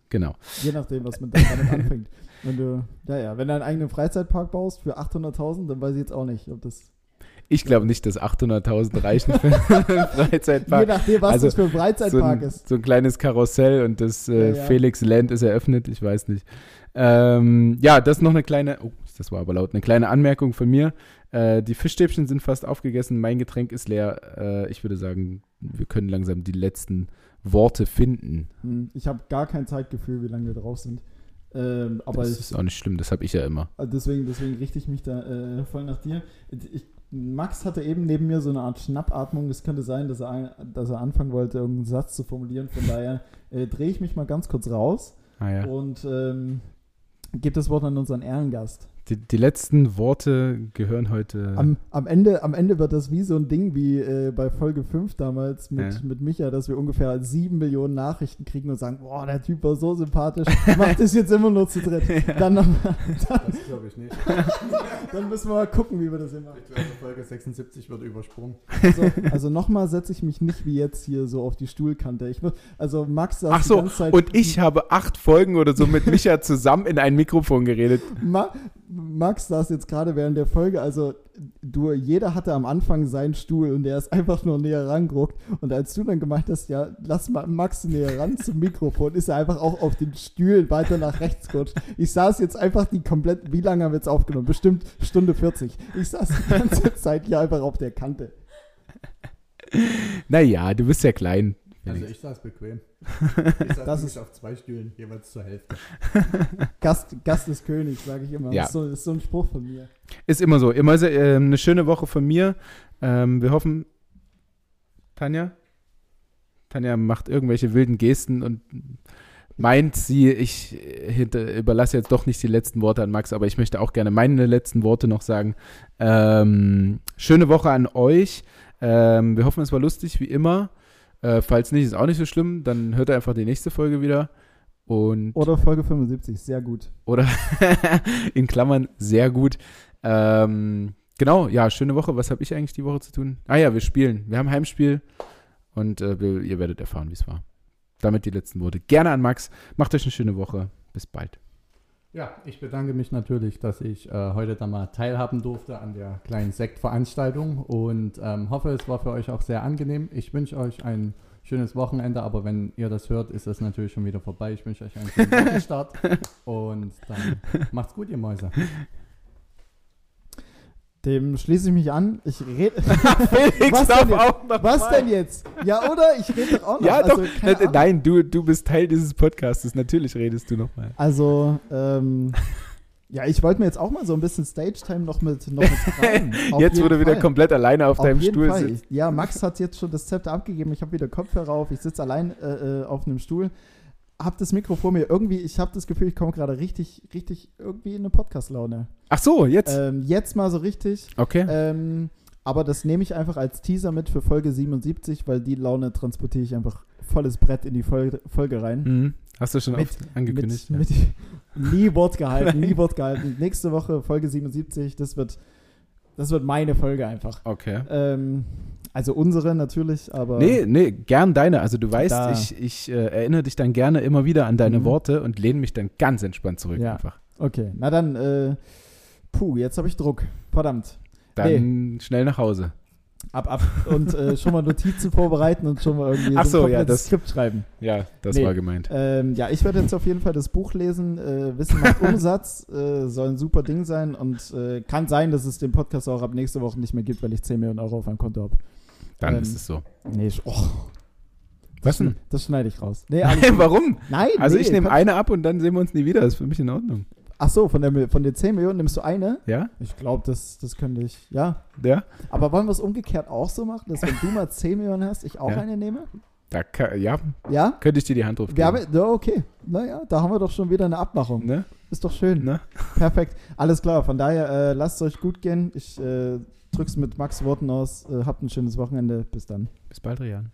Genau. Je nachdem, was man damit anfängt. Wenn du, ja, ja, wenn du einen eigenen Freizeitpark baust für 800.000, dann weiß ich jetzt auch nicht, ob das. Ich glaube nicht, dass 800.000 reichen für einen Freizeitpark. Je nachdem, was Also, das für ein so Freizeitpark ein, ist. so ein kleines Karussell und das äh, Ja, ja. Felix Land ist eröffnet, ich weiß nicht. Ähm, ja, das ist noch eine kleine, oh, das war aber laut, eine kleine Anmerkung von mir. Äh, die Fischstäbchen sind fast aufgegessen, mein Getränk ist leer. Äh, ich würde sagen, wir können langsam die letzten Worte finden. Hm, Ich habe gar kein Zeitgefühl, wie lange wir drauf sind. Ähm, aber das ich, ist auch nicht schlimm, das habe ich ja immer. Also Deswegen, deswegen richte ich mich da äh, voll nach dir. Ich, Max hatte eben neben mir so eine Art Schnappatmung. Es könnte sein, dass er, dass er anfangen wollte, irgendeinen Satz zu formulieren. Von daher äh, drehe ich mich mal ganz kurz raus Ah, ja. und ähm, gebe das Wort an unseren Ehrengast. Die, die letzten Worte gehören heute. Am, am, Ende, am Ende wird das wie so ein Ding wie äh, bei Folge 5 damals mit, Ja. mit Micha, dass wir ungefähr sieben Millionen Nachrichten kriegen und sagen, boah, der Typ war so sympathisch, macht das jetzt immer nur zu dritt. Dann, noch mal, dann, Das glaube ich nicht. dann müssen wir mal gucken, wie wir das hier machen. Ich glaube, Folge 76 wird übersprungen. Also, also nochmal setze ich mich nicht wie jetzt hier so auf die Stuhlkante. Ich, also Max saß Ach die so, ganze Zeit. und ich habe acht Folgen oder so mit Micha zusammen in ein Mikrofon geredet. Ma, Max saß jetzt gerade während der Folge, also du, jeder hatte am Anfang seinen Stuhl und der ist einfach nur näher rangeruckt. Und als du dann gemeint hast, ja, lass mal Max näher ran zum Mikrofon, ist er einfach auch auf den Stühlen weiter nach rechts gerutscht. Ich saß jetzt einfach die komplett, wie lange haben wir jetzt aufgenommen? Bestimmt Stunde 40. Ich saß die ganze Zeit hier einfach auf der Kante. Naja, du bist ja klein. Also ich saß bequem. Ich Das ist- auf zwei Stühlen, jeweils zur Hälfte. Gast, Gast ist König, sage ich immer. Ja. Das, ist so, das ist so ein Spruch von mir. Ist immer so. Immer sehr, äh, eine schöne Woche von mir. Ähm, wir hoffen, Tanja? Tanja macht irgendwelche wilden Gesten und meint sie, ich äh, hinter, überlasse jetzt doch nicht die letzten Worte an Max, aber ich möchte auch gerne meine letzten Worte noch sagen. Ähm, schöne Woche an euch. Ähm, wir hoffen, es war lustig, wie immer. Äh, falls nicht, ist auch nicht so schlimm. Dann hört ihr einfach die nächste Folge wieder. Und Oder Folge 75, sehr gut. oder in Klammern sehr gut. Ähm, genau, ja, schöne Woche. Was habe ich eigentlich die Woche zu tun? Ah ja, wir spielen. Wir haben Heimspiel und äh, ihr werdet erfahren, wie es war. Damit die letzten Worte. Gerne an Max. Macht euch eine schöne Woche. Bis bald. Ja, ich bedanke mich natürlich, dass ich äh, heute da mal teilhaben durfte an der kleinen Sektveranstaltung und ähm, hoffe, es war für euch auch sehr angenehm. Ich wünsche euch ein schönes Wochenende, aber wenn ihr das hört, ist das natürlich schon wieder vorbei. Ich wünsche euch einen schönen Wochenstart und dann macht's gut, ihr Mäuse. Dem schließe ich mich an. Ich rede. Felix Was darf denn jetzt? auch noch Was mal. denn jetzt? Ja, oder? Ich rede doch auch noch. Ja, also, doch. Ahnung. Nein, du, du bist Teil dieses Podcasts. Natürlich redest du nochmal. Also, ähm, ja, ich wollte mir jetzt auch mal so ein bisschen Stage-Time noch mit, noch mit rein. Jetzt, wo du wieder Fall. komplett alleine auf, Auf deinem Stuhl Fall. sitzt. Ja, Max hat jetzt schon das Zepter abgegeben. Ich habe wieder Kopfhörer auf. Ich sitze allein äh, äh, auf einem Stuhl. Hab das Mikro vor mir. Irgendwie, ich habe das Gefühl, ich komme gerade richtig, richtig irgendwie in eine Podcast-Laune. Ach so, jetzt. Ähm, jetzt mal so richtig. okay. Ähm, aber das nehme ich einfach als Teaser mit für Folge 77, weil die Laune transportiere ich einfach volles Brett in die Folge, Folge rein. Mhm. Hast du schon Mit- oft angekündigt? Mit, mit, nie Wort gehalten, nie Wort gehalten. Nächste Woche Folge 77, das wird, das wird meine Folge einfach. ja. Okay. Ähm, also unsere natürlich, aber Nee, nee, gern deine. Also du weißt, Da. ich, ich äh, erinnere dich dann gerne immer wieder an deine Mhm. Worte und lehne mich dann ganz entspannt zurück Ja. einfach. okay. Na dann, äh, puh, jetzt habe ich Druck. Verdammt. Dann schnell nach Hause. Ab, ab. Und äh, schon mal Notizen vorbereiten und schon mal irgendwie Ach so so, ein ja, das- Skript schreiben. Ja, das Nee. war gemeint. Ähm, ja, ich werde jetzt auf jeden Fall das Buch lesen. Äh, Wissen macht Umsatz. äh, soll ein super Ding sein und äh, kann sein, dass es den Podcast auch ab nächste Woche nicht mehr gibt, weil ich 10 Millionen Euro auf meinem Konto habe. Dann ähm, ist es so. Nee, sch- oh, Was denn? das schneide ich raus. Nee, gut. Warum? Nein, Also nee, ich nehme eine ab und dann sehen wir uns nie wieder. Das ist für mich in Ordnung. Ach so, von, der, von den 10 Millionen nimmst du eine? Ja? Ich glaube, das, das könnte ich, ja. Ja? Aber wollen wir es umgekehrt auch so machen, dass wenn du mal 10 Millionen hast, ich auch Ja. eine nehme? Da kann, ja, Ja? könnte ich dir die Hand drauf geben. Haben, ja, okay. Naja, da haben wir doch schon wieder eine Abmachung. ne? Ist doch schön. Ne? Perfekt. Alles klar. Von daher, äh, lasst es euch gut gehen. Ich äh, drück's mit Max Worten aus. Äh, habt ein schönes Wochenende. Bis dann. Bis bald, Rian.